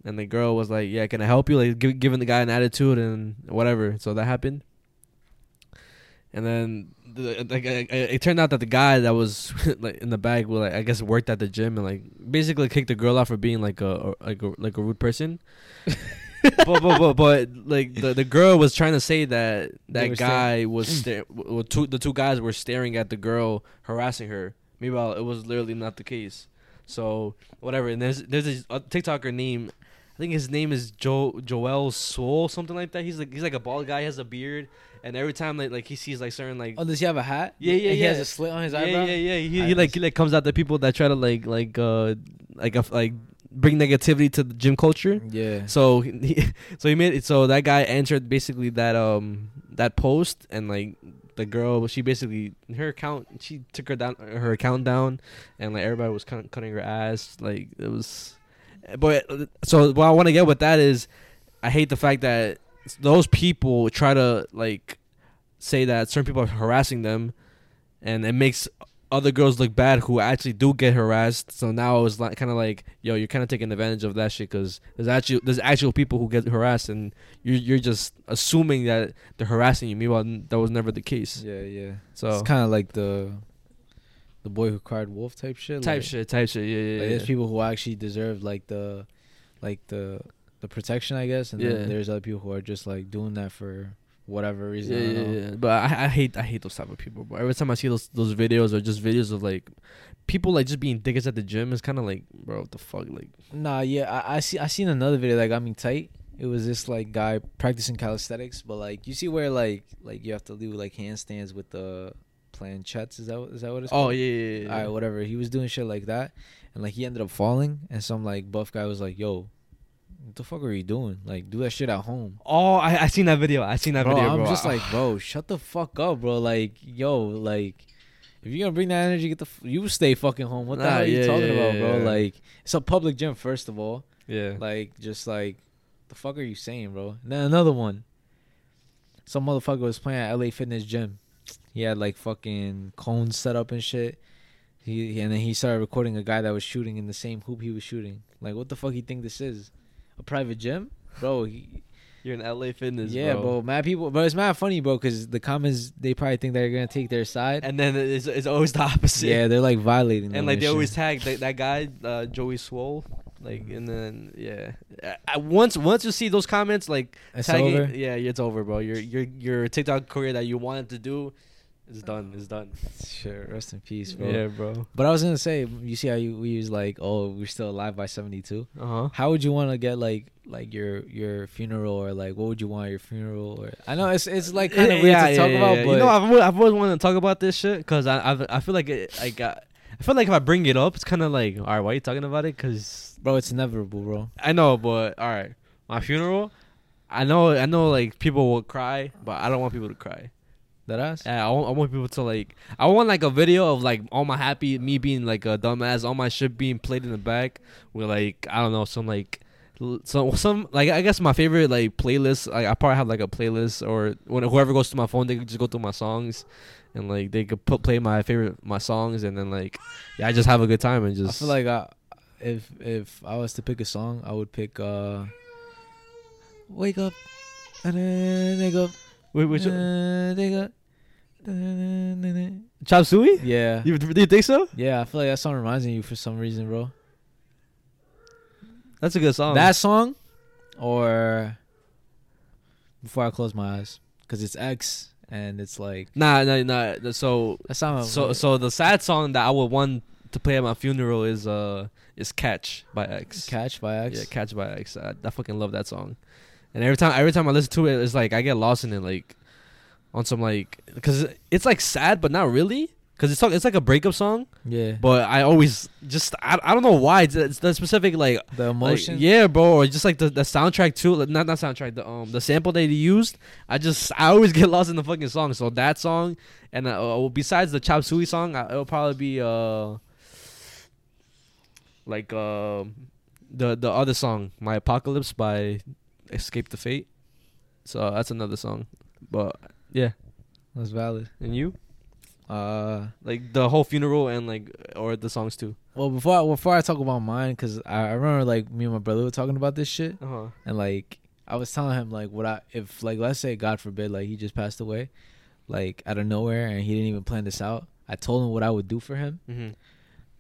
And the girl was like, "Yeah, can I help you?" Like gi- giving the guy an attitude and whatever. So that happened. And then the, like it, it turned out that the guy that was [laughs] like in the bag, well, like, I guess worked at the gym and like basically kicked the girl out for being like a, a like a like a rude person. [laughs] but, but but but like the the girl was trying to say that that guy was sta- w- two the two guys were staring at the girl harassing her. Meanwhile, it was literally not the case. So whatever. And there's there's a uh, TikToker name. I think his name is Joe Joel Soul something like that. He's like he's like a bald guy, has a beard, and every time like like he sees like certain like Oh, does he have a hat? yeah yeah yeah He has a slit on his yeah, eyebrow. Yeah yeah He, I he like he like comes out the people that try to like like uh like a, like bring negativity to the gym culture. Yeah. So he, [laughs] so he made it. So that guy answered basically that um that post and like the girl she basically her account she took her down her account down and like everybody was cut, cutting her ass like it was but so what I want to get with that is I hate the fact that those people try to like say that certain people are harassing them and it makes other girls look bad who actually do get harassed. So now it was like kind of like, yo, you're kind of taking advantage of that shit because there's actually there's actual people who get harassed, and you're you're just assuming that they're harassing you. Meanwhile, that was never the case. Yeah, yeah. So it's kind of like the the boy who cried wolf type shit. type like, shit, type shit. Yeah, yeah, Like, yeah. there's people who actually deserve like the like the the protection, I guess, and Yeah. then there's other people who are just like doing that for whatever reason. Yeah, yeah, yeah. But I, I hate I hate those type of people. Bro. Every time I see those those videos or just videos of like people like just being dickheads at the gym, it's kind of like, bro, what the fuck, like. Nah, yeah, I, I see. I seen another video that got me tight. It was this like guy practicing calisthenics, but like you see where like like you have to do like handstands with the planchettes. Is that what- is that what it's Oh called? yeah, yeah, yeah. All right, whatever. He was doing shit like that, and like he ended up falling, and some like buff guy was like, "Yo, what the fuck are you doing? Like, do that shit at home." Oh, I I seen that video. I seen that bro, video, I'm bro. just like, [sighs] bro, shut the fuck up, bro. Like, yo, like, if you're gonna bring that energy, get the f- you stay fucking home. What the Nah, hell are you talking yeah, about, yeah, bro? yeah. Like, it's a public gym, first of all. yeah. Like, just like, the fuck are you saying, bro? Then another one. Some motherfucker was playing at LA Fitness Gym. He had like fucking cones set up and shit. He and then he started recording a guy that was shooting in the same hoop he was shooting. Like, what the fuck you think this is? A private gym, bro? He, You're in LA Fitness, yeah, bro. bro. Mad people, but it's mad funny, bro, because the comments they probably think they're gonna take their side. And then it's, it's always the opposite. yeah, they're like violating and like they shit. always tag that, that guy uh, Joey Swoll, like, and then yeah, I, once once you see those comments like It's tagging, yeah, it's over, bro. Your your your TikTok career that you wanted to do is done. It's done. Sure, rest in peace, bro. Yeah, bro. But I was gonna say, you see how you we use like, oh, we're still alive by seventy two. Uh huh. How would you want to get like like your your funeral or like what would you want your funeral? Or I know it's it's like kind of weird to talk about, but you know, I've always, I've always wanted to talk about this shit because I I've, I feel like it, I got. I feel like if I bring it up, it's kind of like, all right, why are you talking about it? Because bro, it's inevitable, bro. I know, but all right, my funeral. I know, I know, like people will cry, but I don't want people to cry. That ass. Yeah, I want, I want people to like. I want like a video of like all my happy, me being like a dumbass, all my shit being played in the back with like I don't know some like some some like I guess my favorite like playlist. Like I probably have like a playlist or when whoever goes to my phone, they could just go through my songs, and like they could put play my favorite my songs, and then like yeah, I just have a good time and just. I feel like I, if if I was to pick a song, I would pick uh, "Wake Up," and then they go, Wait, which one? uh, they go. Chop Suey? Yeah, You, do you think so? yeah. I feel like that song reminds me of you for some reason, bro. That's a good song. that song, or before I close my eyes, because it's X and it's like Nah, nah, nah. So that's not so so the sad song that I would want to play at my funeral is uh is Catch by X. Catch by X. Yeah, Catch by X. I, I fucking love that song. And every time every time I listen to it, it's like I get lost in it, like on some like because it's like sad, but not really. Cause it's like, it's like a breakup song. Yeah. But I always just I, I don't know why it's, it's the specific like the like, emotion. yeah, bro, or just like the, the soundtrack too. Like, not not soundtrack. The um the sample that he used. I just I always [laughs] get lost in the fucking song. So that song and uh, uh, besides the Chop Suey song, uh, it'll probably be uh like uh, the the other song, My Apocalypse by Escape the Fate. So that's another song. But yeah, That's valid. and you Uh, like the whole funeral and like or the songs too. well, before I, before I talk about mine, cause I, I remember like me and my brother were talking about this shit, Uh huh. and like I was telling him like what I if like let's say God forbid like he just passed away, like out of nowhere and he didn't even plan this out. I told him what I would do for him, Mm-hmm.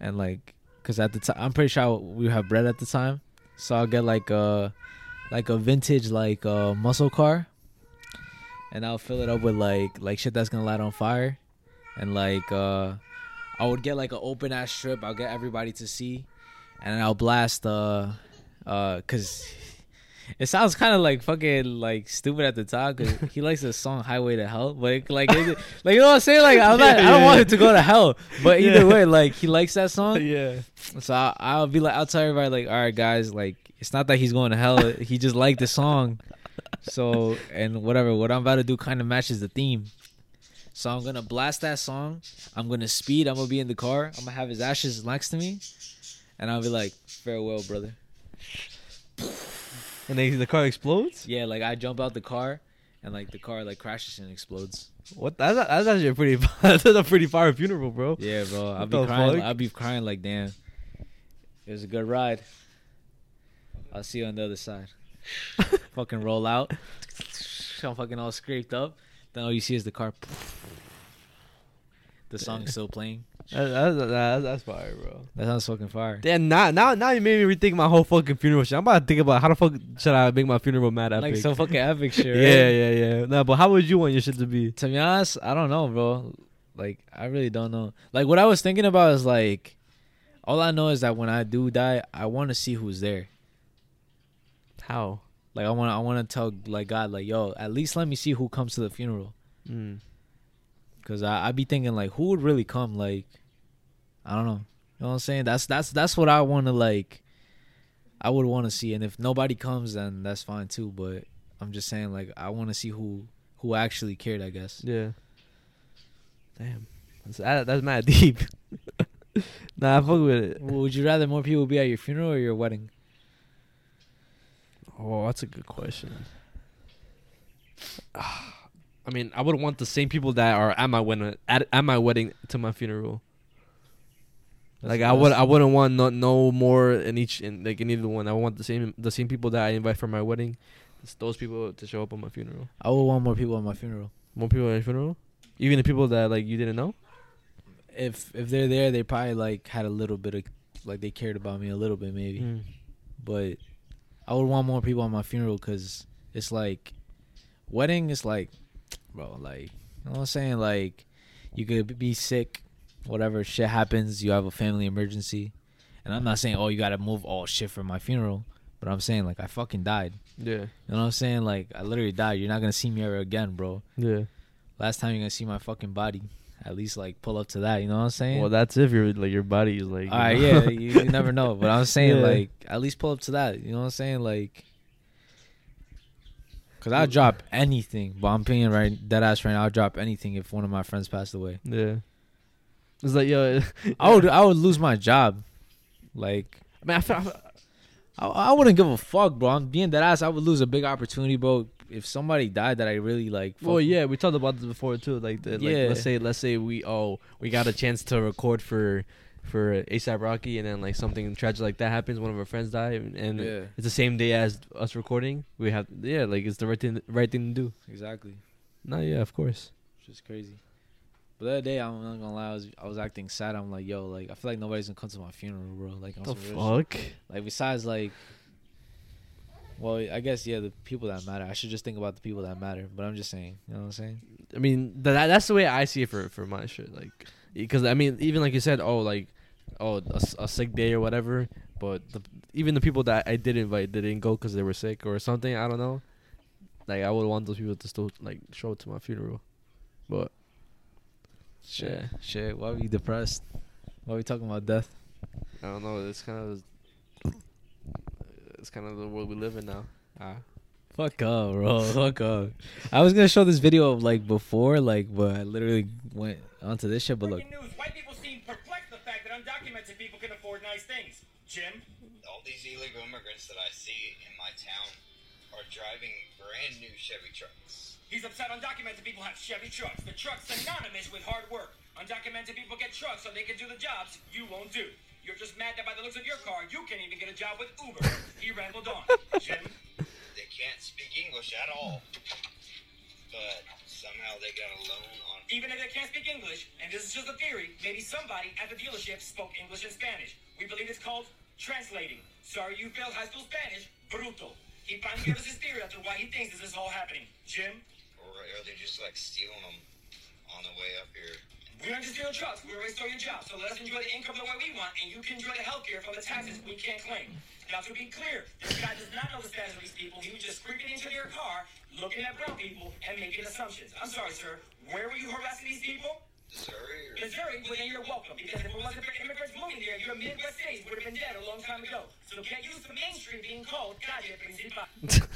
and like because at the time I'm pretty sure we have bread at the time, so I'll get like a like a vintage like uh muscle car, and I'll fill it up with like like shit that's gonna light on fire, and like uh I would get like an open ass strip. I'll get everybody to see, and I'll blast uh uh cause. [laughs] It sounds kind of like fucking like stupid at the time because he likes the song "Highway to Hell," but like, it, [laughs] like you know what I'm saying? Like I'm not, I don't Yeah, want yeah. him to go to hell, but either Yeah. way, like he likes that song. Yeah. So I'll, I'll be like, I'll tell everybody like, all right, guys, like it's not that he's going to hell. he just liked the song. So and whatever, what I'm about to do kind of matches the theme. So I'm gonna blast that song. I'm gonna speed. I'm gonna be in the car. I'm gonna have his ashes next to me, and I'll be like, farewell, brother. And then the car explodes. Yeah, like I jump out the car, and like the car like crashes and explodes. What? That's that's actually a pretty [laughs] that's a pretty fire funeral, bro. Yeah, bro. I'll be crying. fuck? I'll be crying like, damn. It was a good ride. I'll see you on the other side. [laughs] fucking roll out. [laughs] I'm fucking all scraped up. Then all you see is the car. The song's still playing. That, that's, that's that's fire, bro. That sounds fucking fire. Damn, now now now you made me rethink my whole fucking funeral shit. I'm about to think about how the fuck should I make my funeral mad epic. Like some fucking epic shit, [laughs] right? yeah, yeah, yeah. No, but how would you want your shit to be? To be honest, I don't know, bro. Like I really don't know. Like what I was thinking about is like, all I know is that when I do die, I want to see who's there. How? Like I want, to I want to tell like God, like yo, at least let me see who comes to the funeral. Mm. Cause I I be thinking like who would really come? Like, I don't know. You know what I'm saying? That's that's that's what I want to like. I would want to see, and if nobody comes, then that's fine too. But I'm just saying, like, I want to see who who actually cared. I guess. Yeah. Damn, that's that, that's mad [laughs] deep. [laughs] nah, I fuck with it. Would you rather more people be at your funeral or your wedding? Oh, that's a good question. [sighs] I mean, I would want the same people that are at my wedding at, at my wedding to my funeral. like I would, I wouldn't want no, no more in each in like in either one. I want the same the same people that I invite for my wedding. It's those people to show up on my funeral. I would want more people at my funeral. More people at my funeral, even the people that like you didn't know. If if they're there, they probably like had a little bit of like they cared about me a little bit maybe. Mm. But I would want more people at my funeral because it's like wedding is like, bro, like you know what I'm saying. Like you could be sick, whatever shit happens, you have a family emergency, and I'm not saying oh you gotta move all shit for my funeral, but I'm saying like I fucking died. Yeah, You know what I'm saying? Like I literally died. You're not gonna see me ever again, bro. yeah. Last time you're gonna see my fucking body. At least like pull up to that. You know what I'm saying? Well, that's if your like your body is like. All right, know. yeah, you, you never know. But I'm saying [laughs] Yeah. like at least pull up to that. You know what I'm saying? Like, cause I'll drop anything. But I'm being right dead ass right now. I'll drop anything if one of my friends passed away. Yeah. It's like yo, [laughs] I would I would lose my job. Like, I, mean, I, I wouldn't give a fuck, bro. I'm being dead ass. I would lose a big opportunity, bro. If somebody died that I really like. Well, yeah, we talked about this before too. Like, the, like Yeah. let's say, let's say we oh we got a chance to record for for ASAP Rocky, and then like something tragic like that happens, one of our friends die, and, and Yeah. it's the same day as us recording. We have yeah, like it's the right thing, right thing to do. exactly. No, yeah, of course. It's just crazy. But the other day, I'm not gonna lie, I was, I was acting sad. I'm like, yo, like I feel like nobody's gonna come to my funeral, bro. Like, on The some real shit. fuck? Like besides like, Well, I guess yeah, the people that matter. I should just think about the people that matter. But I'm just saying, you know what I'm saying? I mean, that that's the way I see it for for my shit. Like, because I mean, even like you said, oh, like, oh, a sick day or whatever. But the, even the people that I did invite didn't go because they were sick or something. I don't know. Like, I would want those people to still like show up to my funeral. But Shit, Yeah. shit. Why are we depressed? Why are we talking about death? I don't know. It's kind of it's kind of the world we live in now. Ah. Fuck up, bro. [laughs] Fuck up. I was gonna show this video of like before, like, but I literally went onto this shit. But look, News. White people seem perplexed the fact that undocumented people can afford nice things. Jim? All these illegal immigrants that I see in my town are driving brand new Chevy trucks. He's upset undocumented people have Chevy trucks. The truck's synonymous with hard work. Undocumented people get trucks so they can do the jobs you won't do. You're just mad that by the looks of your car, you can't even get a job with Uber. he rambled on. [laughs] Jim? They can't speak English at all. But somehow they got a loan on Even if they can't speak English, and this is just a theory, maybe somebody at the dealership spoke English and Spanish. We believe it's called translating. Sorry you failed high school Spanish, brutal. He finally gave us his theory as to why he thinks this is all happening. Jim? or are they just like stealing them on the way up here? We don't just steal trucks, we always steal your job. So let us enjoy the income the way we want, and you can enjoy the health care from the taxes we can't claim. Now, to be clear, this guy does not know the status of these people. He was just creeping into your car, looking at brown people, and making assumptions. I'm sorry, sir. Where were you harassing these people? Missouri or Missouri, well, then you're welcome. Because if it wasn't for immigrants moving there, your Midwest states would have been dead a long time ago. So get used to Main Street being called Calle Principal.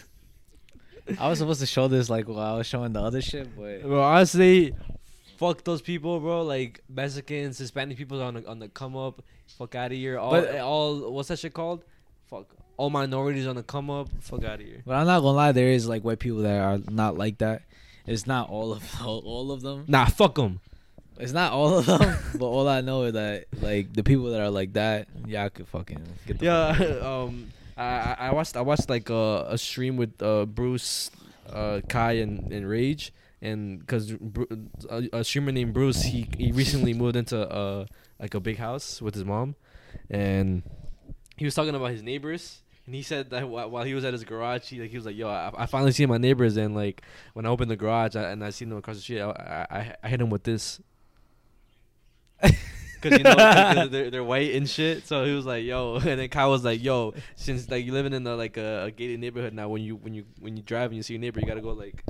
[laughs] I was supposed to show this like while I was showing the other shit, but Bro, honestly, fuck those people, bro. Like Mexicans, Hispanic people on the on the come up. Fuck out of here. All But- all what's that shit called? Fuck. All minorities on the come up. Fuck out of here. but I'm not gonna lie, there is like white people that are not like that. It's not all of [laughs] all, all of them. Nah, fuck them. It's not all of them, [laughs] but all I know is that like the people that are like that, y'all could fucking get the fuck Yeah. [laughs] um. I I- I watched I watched like a a stream with uh Bruce, uh Kai and and Rage. And because a, a streamer named Bruce, he, he recently [laughs] moved into uh like a big house with his mom, and he was talking about his neighbors. And he said that wh- while he was at his garage he like he was like yo I, I finally see my neighbors. And like when I opened the garage I, and I seen them across the street I I, I hit him with this. [laughs] Because you know 'cause they're, they're white and shit. So he was like yo [laughs] and then Kyle was like yo since like you living in a, like a, a gated neighborhood now when you when you when you drive and you see your neighbor you gotta go like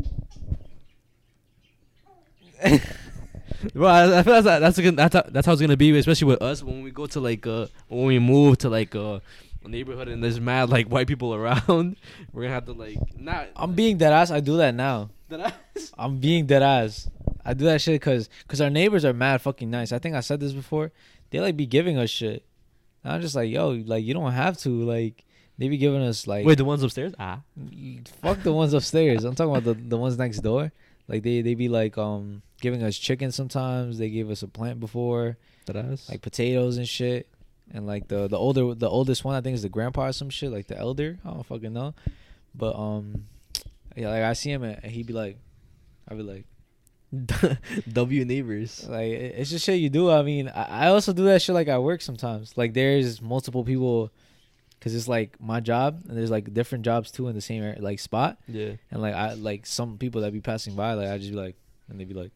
[laughs] Bro, I, I feel that's that's that's how, that's how it's gonna be, especially with us when we go to like uh when we move to like uh, a neighborhood and there's mad like white people around. [laughs] We're gonna have to like not. I'm being dead ass. I do that now. Dead ass? I'm being dead ass. I do that shit because cause our neighbors are mad fucking nice. I think I said this before. They like be giving us shit. And I'm just like, yo, like you don't have to. Like they be giving us like Wait, the ones upstairs? Ah, fuck the ones upstairs. I'm talking about the the ones next door. Like they they be like um giving us chicken sometimes. They gave us a plant before, like potatoes and shit. And like the the older the oldest one I think is the grandpa or some shit like the elder. I don't fucking know. But um yeah, like I see him and he'd be like, I'd be like. [laughs] W neighbors. Like it's just shit you do. I mean, I I also do that shit like at work sometimes. Like there's multiple people, cause it's like my job, and there's like different jobs too in the same area, like spot. Yeah. And like I like some people that be passing by, like I just be like, and they be like,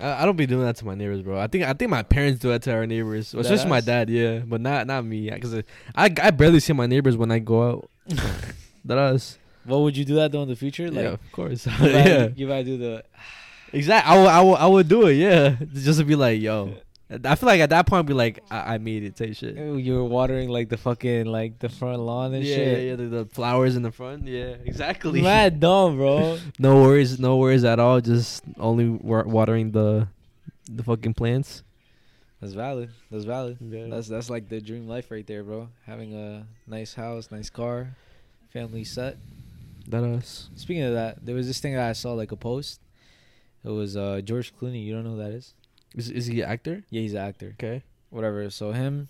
I, I don't be doing that to my neighbors, bro. I think I think my parents do that to our neighbors, especially my dad. Yeah, but not not me, because uh, I I barely see my neighbors when I go out. [laughs] that us. "What would you do that though in the future?" Like, yeah, of course. gotta- [laughs] yeah, you gotta do the. exactly. I would, I would I would do it. Yeah, just to be like, yo. I feel like at that point, I'd be like, I, I made it. Take shit. You were watering like the fucking like the front lawn and yeah, shit. yeah, yeah, the, the flowers in the front. Yeah, [laughs] exactly. Mad dumb, bro. [laughs] no worries, no worries at all. Just only watering the the fucking plants. That's valid. That's valid. Yeah. That's that's like the dream life right there, bro. Having a nice house, nice car, family set. That us. Speaking of that, there was this thing that I saw like a post. It was uh George Clooney. You don't know who that is? Is is he an actor? Yeah, he's an actor. Okay. Whatever. So him,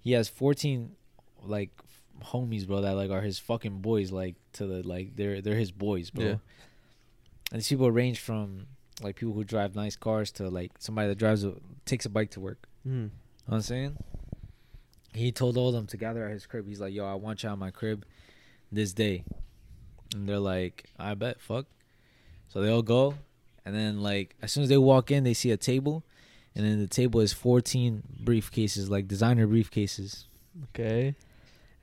he has fourteen like f- homies, bro. That like are his fucking boys. Like to the like they're they're his boys, bro. Yeah. And these people range from like people who drive nice cars to like somebody that drives a takes a bike to work. Hmm. You know what I'm saying? He told all of them to gather at his crib. He's like, "Yo, I want you at my crib this day. And they're like, I bet, fuck. So they all go, and then like as soon as they walk in, they see a table, and then the table is 14 briefcases, like designer briefcases. Okay.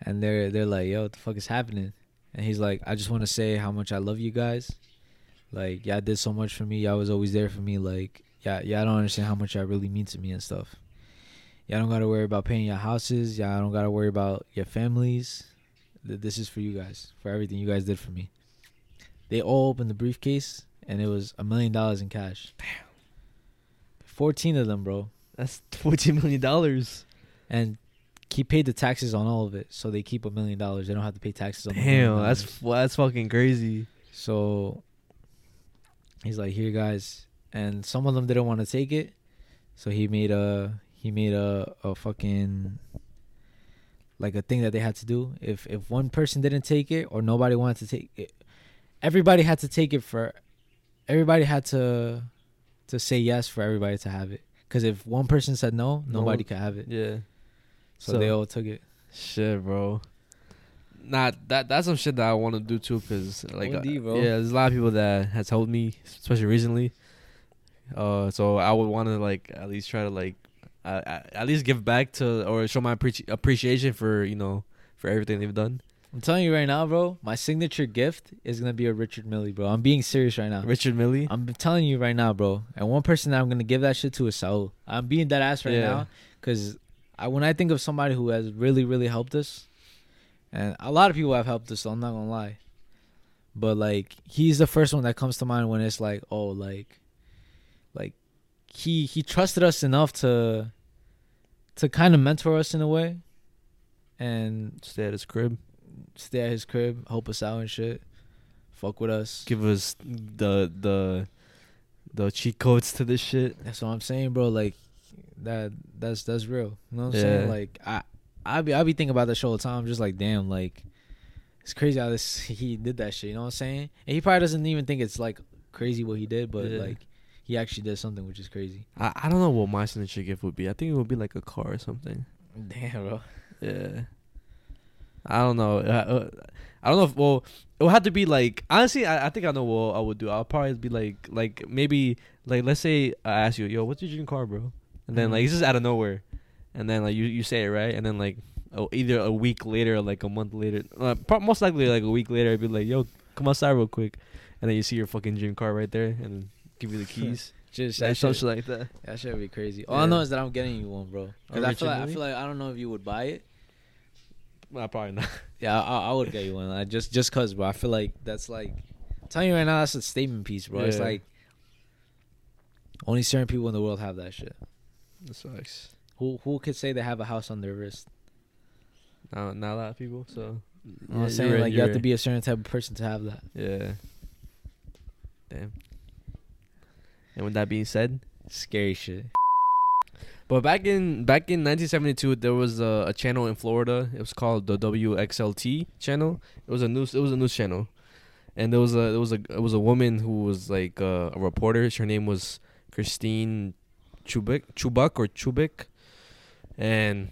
And they're they're like, yo, what the fuck is happening? And he's like, I just want to say how much I love you guys. Like, y'all did so much for me. Y'all was always there for me. Like, yeah, y'all don't understand how much y'all really mean to me and stuff. Y'all don't gotta worry about paying your houses. Y'all don't gotta worry about your families. This is for you guys, for everything you guys did for me. They all open the briefcase, and it was a million dollars in cash. Damn. Fourteen of them, bro. That's fourteen million dollars. And he paid the taxes on all of it, so they keep a million dollars. They don't have to pay taxes on. the Damn, that's well, that's fucking crazy. So he's like, "Here, guys," and some of them didn't want to take it, so he made a he made a a fucking like a thing that they had to do. If if one person didn't take it or nobody wanted to take it, everybody had to take it for. Everybody had to to say yes for everybody to have it. Because if one person said no, No nobody one- could have it. Yeah. So, they all took it. Shit, bro. Nah, that that's some shit that I want to do too, cause like, OD, bro. yeah, there's a lot of people that has helped me, especially recently. Uh, so I would want to like at least try to like, uh, at least give back to or show my appreci- appreciation for you know for everything they've done. I'm telling you right now, bro. My signature gift is gonna be a Richard Mille, bro. I'm being serious right now. Richard Mille. I'm telling you right now, bro. And one person that I'm gonna give that shit to is Saul. I'm being that ass right Yeah. now because I when I think of somebody who has really really helped us, and a lot of people have helped us. So I'm not gonna lie, but like he's the first one that comes to mind when it's like, oh, like, like he he trusted us enough to to kind of mentor us in a way, and stay at his crib, stay at his crib, help us out and shit, fuck with us. Give us the the the cheat codes to this shit. That's what I'm saying, bro. Like that that's that's real. You know what I'm Yeah. saying? Like I I be I be thinking about that show all the time. I'm just like, damn, like it's crazy how this [laughs] he did that shit, you know what I'm saying? And he probably doesn't even think it's like crazy what he did, but Yeah. like he actually did something which is crazy. I I don't know what my signature gift would be. I think it would be like a car or something. Damn, bro. Yeah. I don't know. Uh, uh, I don't know if well, it would have to be like honestly. I, I think I know what I would do. I'll probably be like like maybe like let's say I ask you, yo, what's your dream car, bro? And then like it's just out of nowhere, and then like you you say it right, and then like oh either a week later or like a month later, uh, most likely like a week later, I'd be like, yo, come outside real quick, and then you see your fucking dream car right there, and give you the [laughs] keys. Just that some shit- shit like that. That should be crazy. All I know is that I'm getting you one, bro. Because A I feel like I feel like I don't know if you would buy it. Well, probably not. Yeah, I, I would get you one. Like, just just cause, bro. I feel like that's like I'm telling you right now. That's a statement piece, bro. It's like only certain people in the world have that shit. That sucks. Who who could say they have a house on their wrist? Not not a lot of people. So Yeah, I'm saying? right, like you have to be a certain type of person to have that. Yeah. Damn. And with that being said, scary shit. But back in back in 1972, there was a, a channel in Florida. It was called the WXLT channel. It was a news. It was a news channel, and there was a there was a it was a woman who was like uh, a reporter. Her name was Christine Chubik Chubbuck or Chubik, and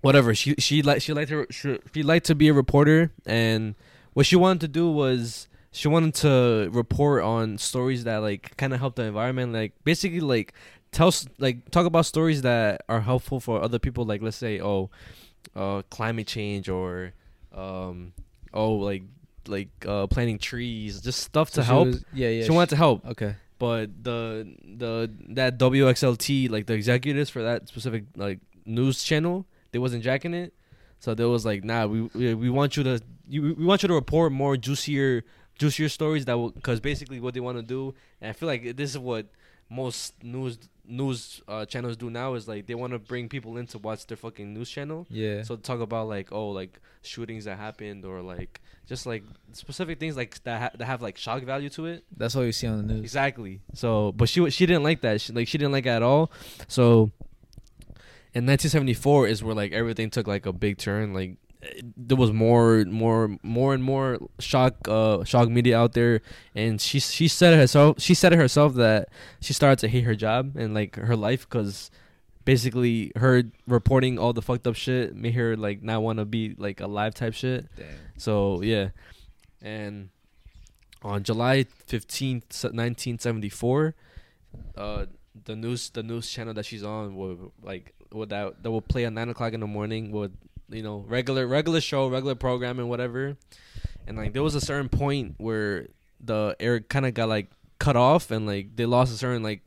whatever she she like she liked her she, she liked to be a reporter and what she wanted to do was she wanted to report on stories that like kind of help the environment like basically like tell like talk about stories that are helpful for other people like let's say oh uh climate change or um oh like like uh planting trees just stuff So to help. was- yeah, yeah, she wanted to help. Okay. but the the that WXLT like the executives for that specific like news channel they wasn't jacking it. So there was like nah we we, we want you to you, we want you to report more juicier juicier stories that will because basically what they want to do and I feel like this is what most news news uh, channels do now is like they want to bring people in to watch their fucking news channel Yeah. so talk about like oh like shootings that happened or like just like specific things like that ha- that have like shock value to it That's all you see on the news. Exactly. So, but she she didn't like that. She, like she didn't like it at all. So, in 1974 is where like everything took like a big turn. Like there was more more more and more shock uh shock media out there, and she she said it herself. She said it herself that she started to hate her job and like her life because basically her reporting all the fucked up shit made her like not want to be like alive type shit. Damn. So yeah, and on July fifteenth, nineteen seventy four, uh, the news the news channel that she's on will like would that that will play at nine o'clock in the morning would you know regular regular show regular programming whatever, and like there was a certain point where the air kind of got like cut off and like they lost a certain like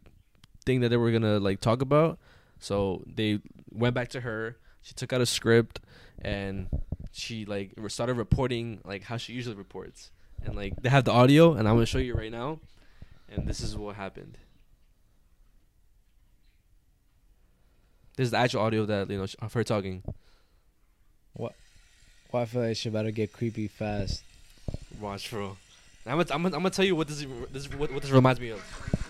thing that they were gonna like talk about. So they went back to her. She took out a script and she like started reporting like how she usually reports. And like they have the audio, and I'm gonna show you right now. And this is what happened. This is the actual audio that you know of her talking. What? Well, I feel like she better get creepy fast. Watch, bro. I'm gonna, I'm gonna, I'm gonna tell you what this this what, what this reminds me of.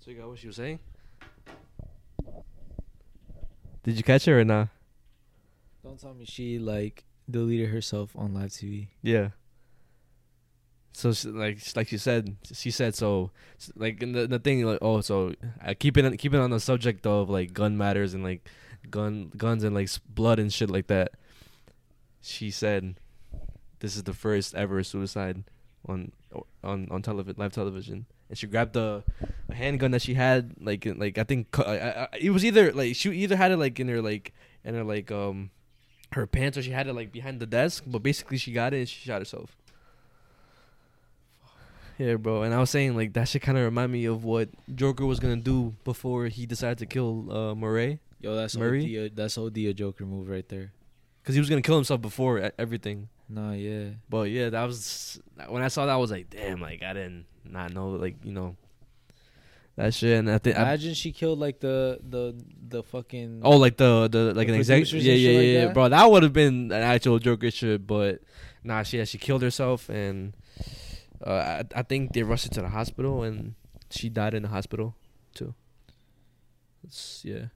So you got what she was saying? Did you catch it or not? Don't tell me she like deleted herself on live TV. Yeah. So s- like like she said, she said so. Like and the the thing like oh so uh, keeping keeping on the subject of like gun matters and like gun guns and like blood and shit like that. She said, "This is the first ever suicide on on on television live television." And she grabbed the a handgun that she had like like I think I, I, it was either like she either had it like in her like in her like um her pants or she had it like behind the desk, but basically she got it and she shot herself. [sighs] Yeah, bro. And I was saying like that should kind of remind me of what Joker was gonna do before he decided to kill uh, Murray. Yo, that's Murray. OD, that's OD a Joker move right there. Cause he was gonna kill himself before everything. Nah, yeah. But yeah, that was when I saw that I was like, damn, like I didn't not know like you know that shit. And I think Imagine she killed like the the the fucking oh like the the like the an exec producers yeah yeah like yeah, that? bro. That would have been an actual Joker shit. But nah, she yeah, she killed herself and uh, I I think they rushed her to the hospital and she died in the hospital too. It's, yeah.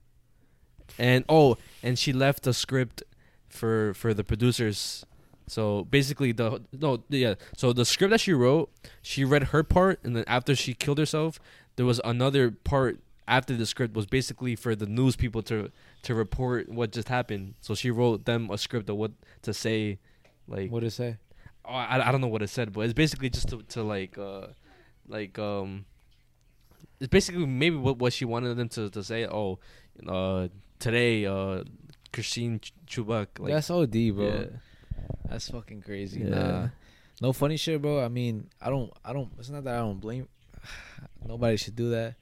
And oh, and she left the script for for the producers. So basically, the no, yeah. So the script that she wrote, she read her part, and then after she killed herself, there was another part after the script was basically for the news people to to report what just happened. So she wrote them a script of what to say, like what to say? Oh, I, I don't know what it said, but it's basically just to, to like uh like um it's basically maybe what what she wanted them to, to say. Oh, uh today uh Christine Ch- Chubbuck like that's OD, bro. yeah. That's fucking crazy. Yeah. Nah. No funny shit, bro. I mean, I don't I don't it's not that I don't blame [sighs] nobody should do that.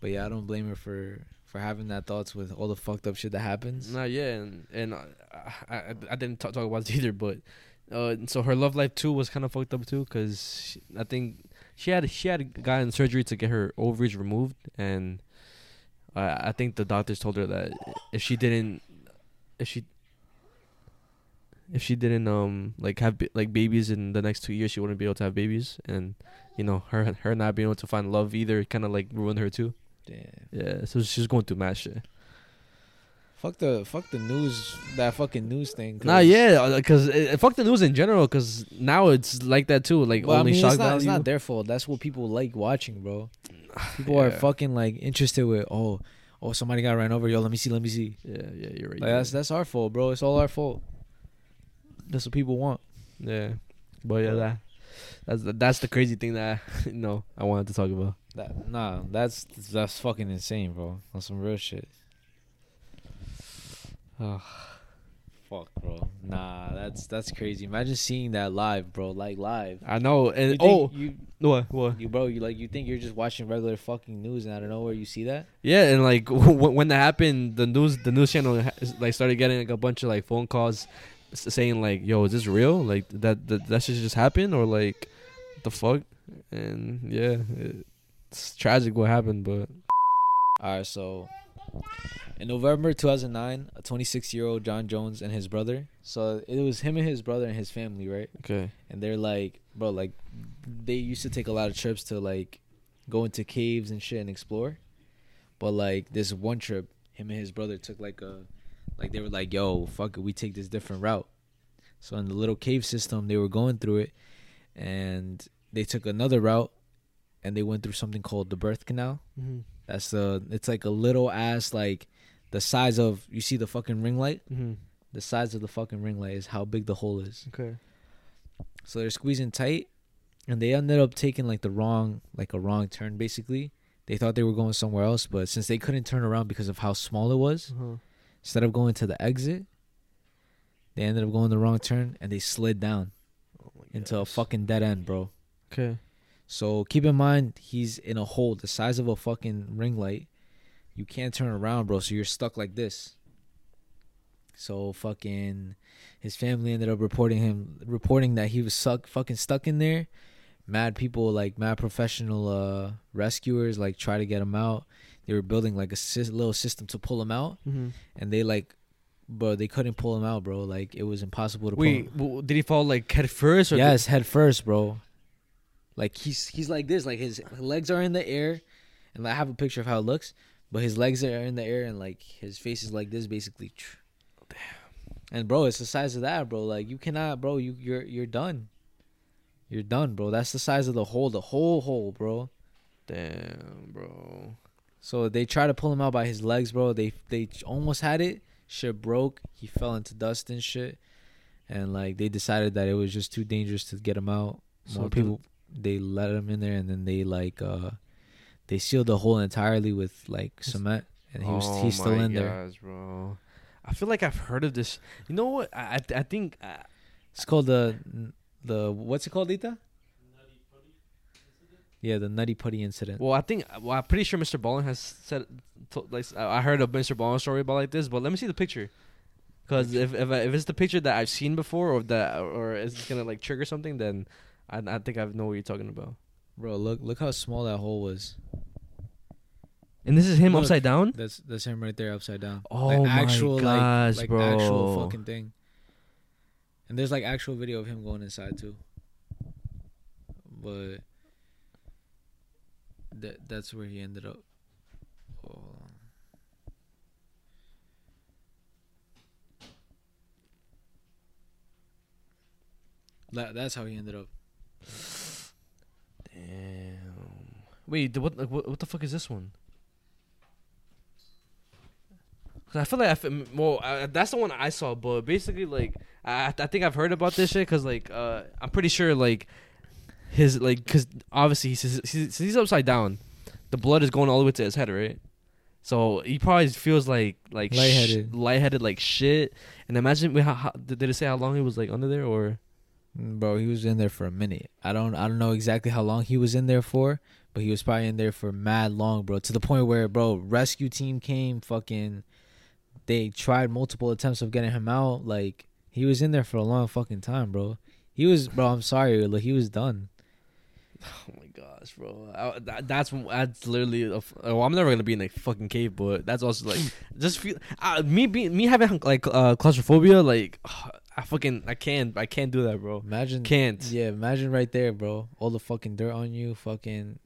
But yeah, I don't blame her for for having that thoughts with all the fucked up shit that happens. Nah, yeah, and and I, I I didn't talk, talk about it [laughs] either, but uh, so her love life too was kind of fucked up too, cause I think she had she had gotten surgery to get her ovaries removed, and uh, I think the doctors told her that if she didn't, if she if she didn't um like have ba- like babies in the next two years, she wouldn't be able to have babies, and you know her her not being able to find love either kind of like ruined her too. Damn. Yeah, so she's going through mad shit. Fuck the fuck the news that fucking news thing. 'cause- Nah, yeah, because uh, fuck the news in general. Because now it's like that too. Like Well, I only mean, shock it's not, it's not their fault. That's what people like watching, bro. [sighs] People are fucking like interested with oh oh somebody got ran over. Yo, let me see, let me see. Yeah, yeah, you're right. Like you're that's that's our fault, bro. It's all our fault. That's what people want. Yeah, but yeah, that that's the, that's the crazy thing that [laughs] you know I wanted to talk about. That nah, that's that's fucking insane, bro. That's some real shit. Oh, fuck, bro. Nah, that's that's crazy. Imagine seeing that live, bro. Like live. I know, and You oh, you what what? you bro, you like you think you're just watching regular fucking news, and out of nowhere you see that. Yeah, and like [laughs] when, when that happened, the news the news channel like started getting like a bunch of like phone calls saying like, "Yo, is this real? Like that that that shit just happened or like the fuck?" And yeah, it's tragic what happened, but All right, so in November 2009, a 26 year old John Jones and his brother. So it was him and his brother and his family, right? okay. And they're like, bro, like they used to take a lot of trips to like go into caves and shit and explore. But like this one trip, him and his brother took like a, like they were like, yo, fuck it, we take this different route. So in the little cave system, they were going through it, and they took another route, and they went through something called the birth canal. Mm-hmm. That's the it's like a little ass like the size of you see the fucking ring light. Mm-hmm. The size of the fucking ring light is how big the hole is. Okay. So they're squeezing tight, and they ended up taking like the wrong like a wrong turn. Basically, they thought they were going somewhere else, but since they couldn't turn around because of how small it was, Uh-huh. Instead of going to the exit, they ended up going the wrong turn and they slid down into a fucking dead end, bro. Okay. So keep in mind he's in a hole the size of a fucking ring light. You can't turn around, bro. So you're stuck like this. So fucking his family ended up reporting him reporting that he was suck fucking stuck in there. Mad people like mad professional uh rescuers like try to get him out. They were building like a sys- little system to pull him out Mm-hmm. and they like bro they couldn't pull him out, bro. Like it was impossible to pull Wait, him. w- did he fall like head first? Or Yes, head first, bro. Like he's he's like this, like his legs are in the air, and I have a picture of how it looks. But his legs are in the air, and like his face is like this, basically. Damn. And bro, it's the size of that, bro. Like you cannot, bro. You you're you're done. You're done, bro. That's the size of the hole, the whole hole, bro. Damn, bro. So they try to pull him out by his legs, bro. They they almost had it. Shit broke. He fell into dust and shit. And like they decided that it was just too dangerous to get him out. So More the- people they let him in there and then they like uh they sealed the hole entirely with like cement and he was Oh he's still in there. bro. I feel like I've heard of this. You know what? I I, I think uh, It's called the the what's it called, Lita? Yeah, the nutty putty incident. Well, I think well, I'm pretty sure MrBallen has said to, like I heard a MrBallen story about like this, but let me see the picture. Because if if, I, if it's the picture that I've seen before, or that or it's gonna like trigger something, then I I think I know what you're talking about. Bro, look look how small that hole was. And this is him Look, upside down. That's that's him right there upside down. Oh like my actual gosh, like, like actual fucking thing. And there's like actual video of him going inside too. But that that's where he ended up. That that's how he ended up. Damn. Wait, what, what what the fuck is this one? I feel like I feel, well, uh, that's the one I saw, but basically, like, I I think I've heard about this shit because, like, uh, I'm pretty sure, like, his like, cause obviously he's he's, he's upside down, the blood is going all the way to his head, right? So he probably feels like like sh- Lightheaded. lightheaded like shit. And imagine, how, how, did did it say how long he was like under there or? Mm, Bro, he was in there for a minute. I don't I don't know exactly how long he was in there for, but he was probably in there for mad long, bro. To the point where, bro, rescue team came, fucking they tried multiple attempts of getting him out, like He was in there for a long fucking time, bro. He was, bro. I'm sorry, like he was done. [laughs] Oh my gosh, bro. I, that, that's that's literally. A, f- oh, I'm never gonna be in a fucking cave, but that's also like [clears throat] just feel uh, me being me having like uh, claustrophobia. Like [sighs] I fucking I can't I can't do that, bro. Imagine Can't. Yeah, imagine right there, bro. All the fucking dirt on you, fucking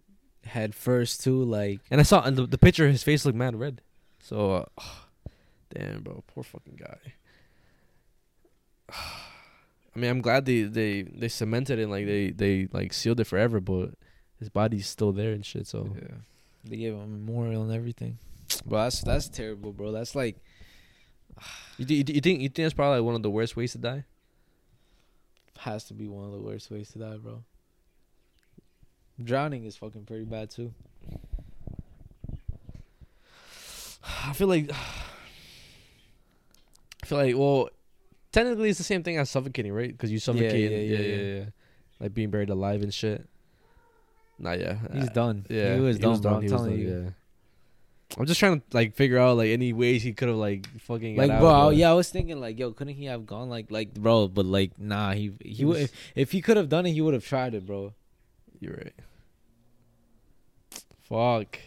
head first too. Like, And I saw and the, the picture, his face looked mad red. So, uh, [sighs] damn, bro, poor fucking guy. [sighs] I mean, I'm glad they they they cemented it, and like they they like sealed it forever, but his body's still there and shit. So yeah, they gave him a memorial and everything. Bro, that's that's terrible, bro. That's like you, you, you think you think that's probably like one of the worst ways to die? has to be one of the worst ways to die, bro. Drowning is fucking pretty bad too. [sighs] I feel like [sighs] I feel like well, technically it's the same thing as suffocating, right? Because you suffocate, yeah, yeah, yeah, yeah, yeah. like being buried alive and shit. Nah, yeah, He's done. Yeah, He was done, bro. I'm telling you. Yeah. I'm just trying to like figure out like any ways he could have like fucking Like, bro, yeah, I was thinking like, yo, couldn't he have gone like, like, bro? But like, nah, he he, He would if, if he could have done it, he would have tried it, bro. You're right. Fuck.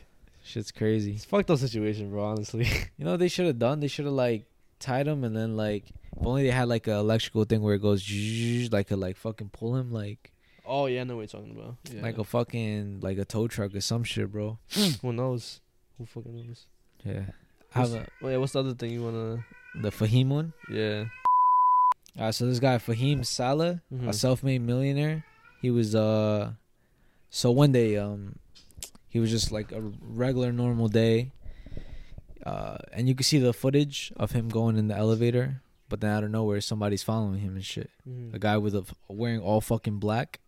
Shit's crazy. It's fucked up situation, bro. Honestly. [laughs] You know what they should have done? They should have like tied him and then like if only they had like a electrical thing where it goes like a like fucking pull him like oh yeah, I know what you're talking about. Yeah. like a fucking like a tow truck or some shit, bro. [sniffs] Who knows? Who fucking knows? Yeah. What's, have a, yeah, what's the other thing you wanna? the Fahim one. Yeah. Alright, so this guy Fahim Saleh, a Mhm. self-made millionaire. He was uh, so one day um, he was just like a regular normal day. Uh, and you can see the footage of him going in the elevator, but then out of nowhere somebody's following him and shit. Mhm. A guy with a wearing all fucking black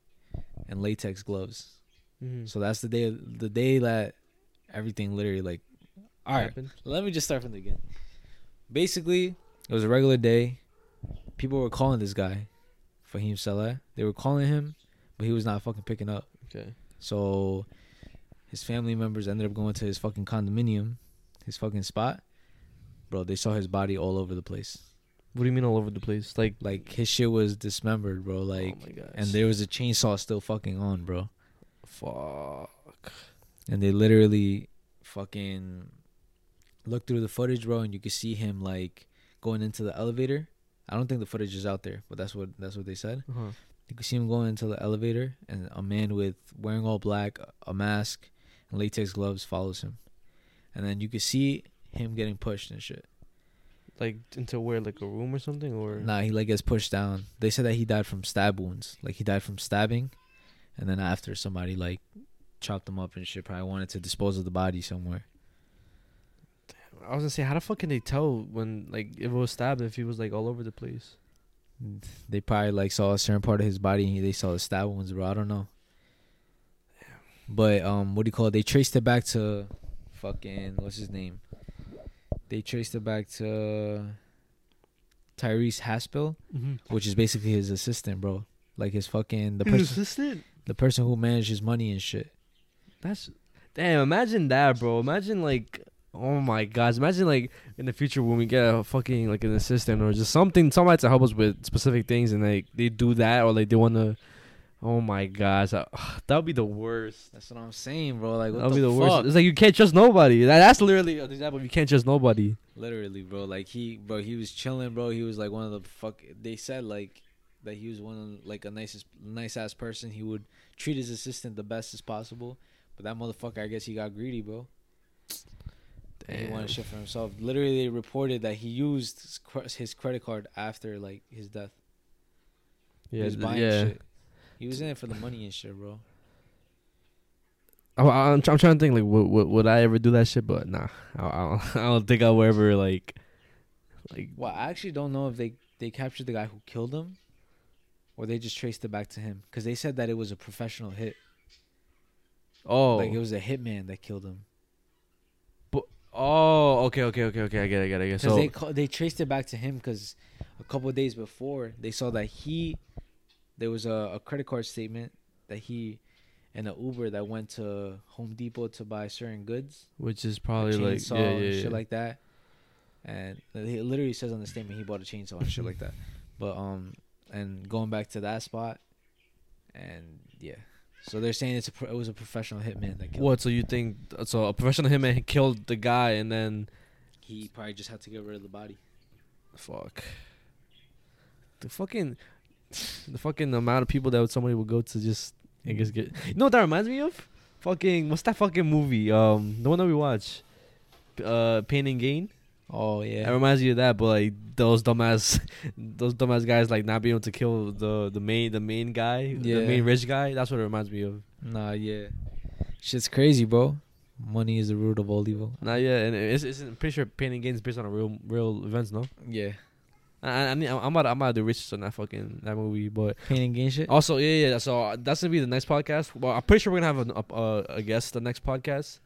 and latex gloves. Mhm. So that's the day the day that everything literally like all right. Happened? Let me just start from the beginning. Basically, it was a regular day. People were calling this guy, Fahim Saleh. They were calling him, but he was not fucking picking up. Okay. So his family members ended up going to his fucking condominium, his fucking spot. Bro, they saw his body all over the place. What do you mean all over the place? Like, Like his shit was dismembered, bro. Like, my gosh. and there was a chainsaw still fucking on, bro. fuck. And they literally fucking looked through the footage, bro, and you could see him like going into the elevator. I don't think the footage is out there, but that's what that's what they said. Uh-huh. You could see him going into the elevator, and a man with wearing all black, a mask, and latex gloves follows him, and then you could see him getting pushed and shit. Like into where? Like a room or something? Or Nah, he like gets pushed down. They said that he died from stab wounds, like he died from stabbing, and then after somebody like chopped him up and shit. Probably wanted to dispose of the body somewhere. I was gonna say, how the fuck can they tell when like if it was stabbed if he was like all over the place? They probably like saw a certain part of his body and they saw the stab wounds, bro. I don't know. But um, what do you call it? They traced it back to fucking what's his name? They traced it back to Tyrese Haspil, Mhm. which is basically his assistant, bro. Like his fucking the His person, assistant? the person who manages his money and shit. That's damn. Imagine that, bro. Imagine like, oh my gosh. Imagine like in the future when we get a fucking like an assistant or just something, somebody to help us with specific things, and like they do that or like they want to. Oh my gosh, uh, [sighs] that would be the worst. That's what I'm saying, bro. Like That'd be the fuck? worst. It's like you can't trust nobody. That, that's literally an example. You can't trust nobody. Literally, bro. Like he, bro, he was chilling, bro. He was like one of the fuck. They said like that he was one of like a nicest, nice ass person. He would treat his assistant the best as possible. But that motherfucker, I guess he got greedy, bro. And He wanted shit for himself. Literally, they reported that he used his credit card after like his death. Yeah, he was buying yeah. shit. He was in it for the money and shit, bro. I, I'm, I'm trying to think like would, would would I ever do that shit? But nah, I, I don't. [laughs] I don't think I would ever like like Well, I actually don't know if they they captured the guy who killed him, or they just traced it back to him because they said that it was a professional hit. oh Like it was a hitman that killed him. But oh, okay, okay, okay, okay. I get, it, I get, it, I get. it. Because So they they traced it back to him because a couple of days before they saw that he there was a, a credit card statement that he and an Uber that went to Home Depot to buy certain goods, which is probably like chainsaw yeah, yeah, and yeah. shit like that. And it literally says on the statement he bought a chainsaw and shit like that. But um, and going back to that spot, and yeah, so they're saying it's a it was a professional hitman that killed. What? So you think so? A professional hitman killed the guy, and then He probably just had to get rid of the body. fuck the fucking the fucking amount of people that somebody would go to just I guess get. You know what that reminds me of? Fucking what's that fucking movie? Um, the one that we watch, uh, Pain and Gain. Oh yeah, It reminds you of that, but like those dumbass, [laughs] those dumbass guys like not being able to kill the the main the main guy, Yeah. the main rich guy. That's what it reminds me of. Nah, yeah, shit's crazy, bro. Money is the root of all evil. Nah, yeah, and it's, it's I'm pretty sure Pain and Gain is based on a real real events, no? Yeah, I, I, need- I'm about I'm about to do research on that fucking that movie, but pain and gain shit. also yeah yeah. So uh, that's gonna be the next podcast. Well, I'm pretty sure we're gonna have a a, a guest the next podcast,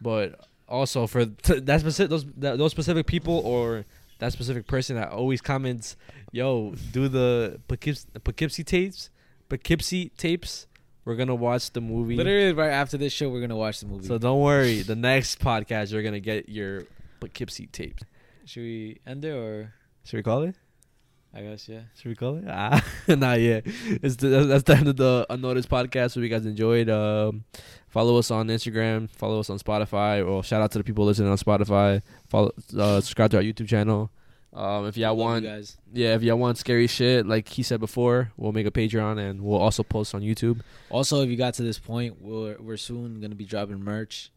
but also for t- that specific those that, those specific people or that specific person that always comments, yo, do the Poughkeepsie, Poughkeepsie tapes, Poughkeepsie tapes. We're gonna watch the movie. Literally right after this show, we're gonna watch the movie. So don't worry. The next podcast you're gonna get your Poughkeepsie tapes. should we end it or? Should we call it? I guess yeah. Should we call it? Ah, [laughs] not yet. It's the, that's the end of the Unnoticed podcast. Hope you guys enjoyed. Um, follow us on Instagram. Follow us on Spotify. Or shout out to the people listening on Spotify. Follow, uh, subscribe to our YouTube channel. Um, if y'all want, guys. yeah, if y'all want scary shit, like he said before, we'll make a Patreon and we'll also post on YouTube. Also, if you got to this point, we're we're soon gonna be dropping merch,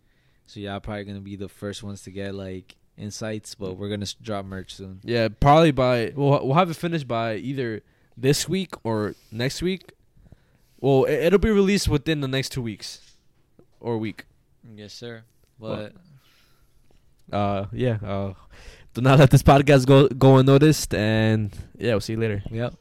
so y'all probably gonna be the first ones to get like insights. But we're gonna drop merch soon. Yeah, probably by we'll we'll have it finished by either this week or next week. Well, it, it'll be released within the next two weeks or week. Yes, sir. Well, But Uh, yeah. Uh, do not let this podcast go go unnoticed. And yeah, we'll see you later. yep.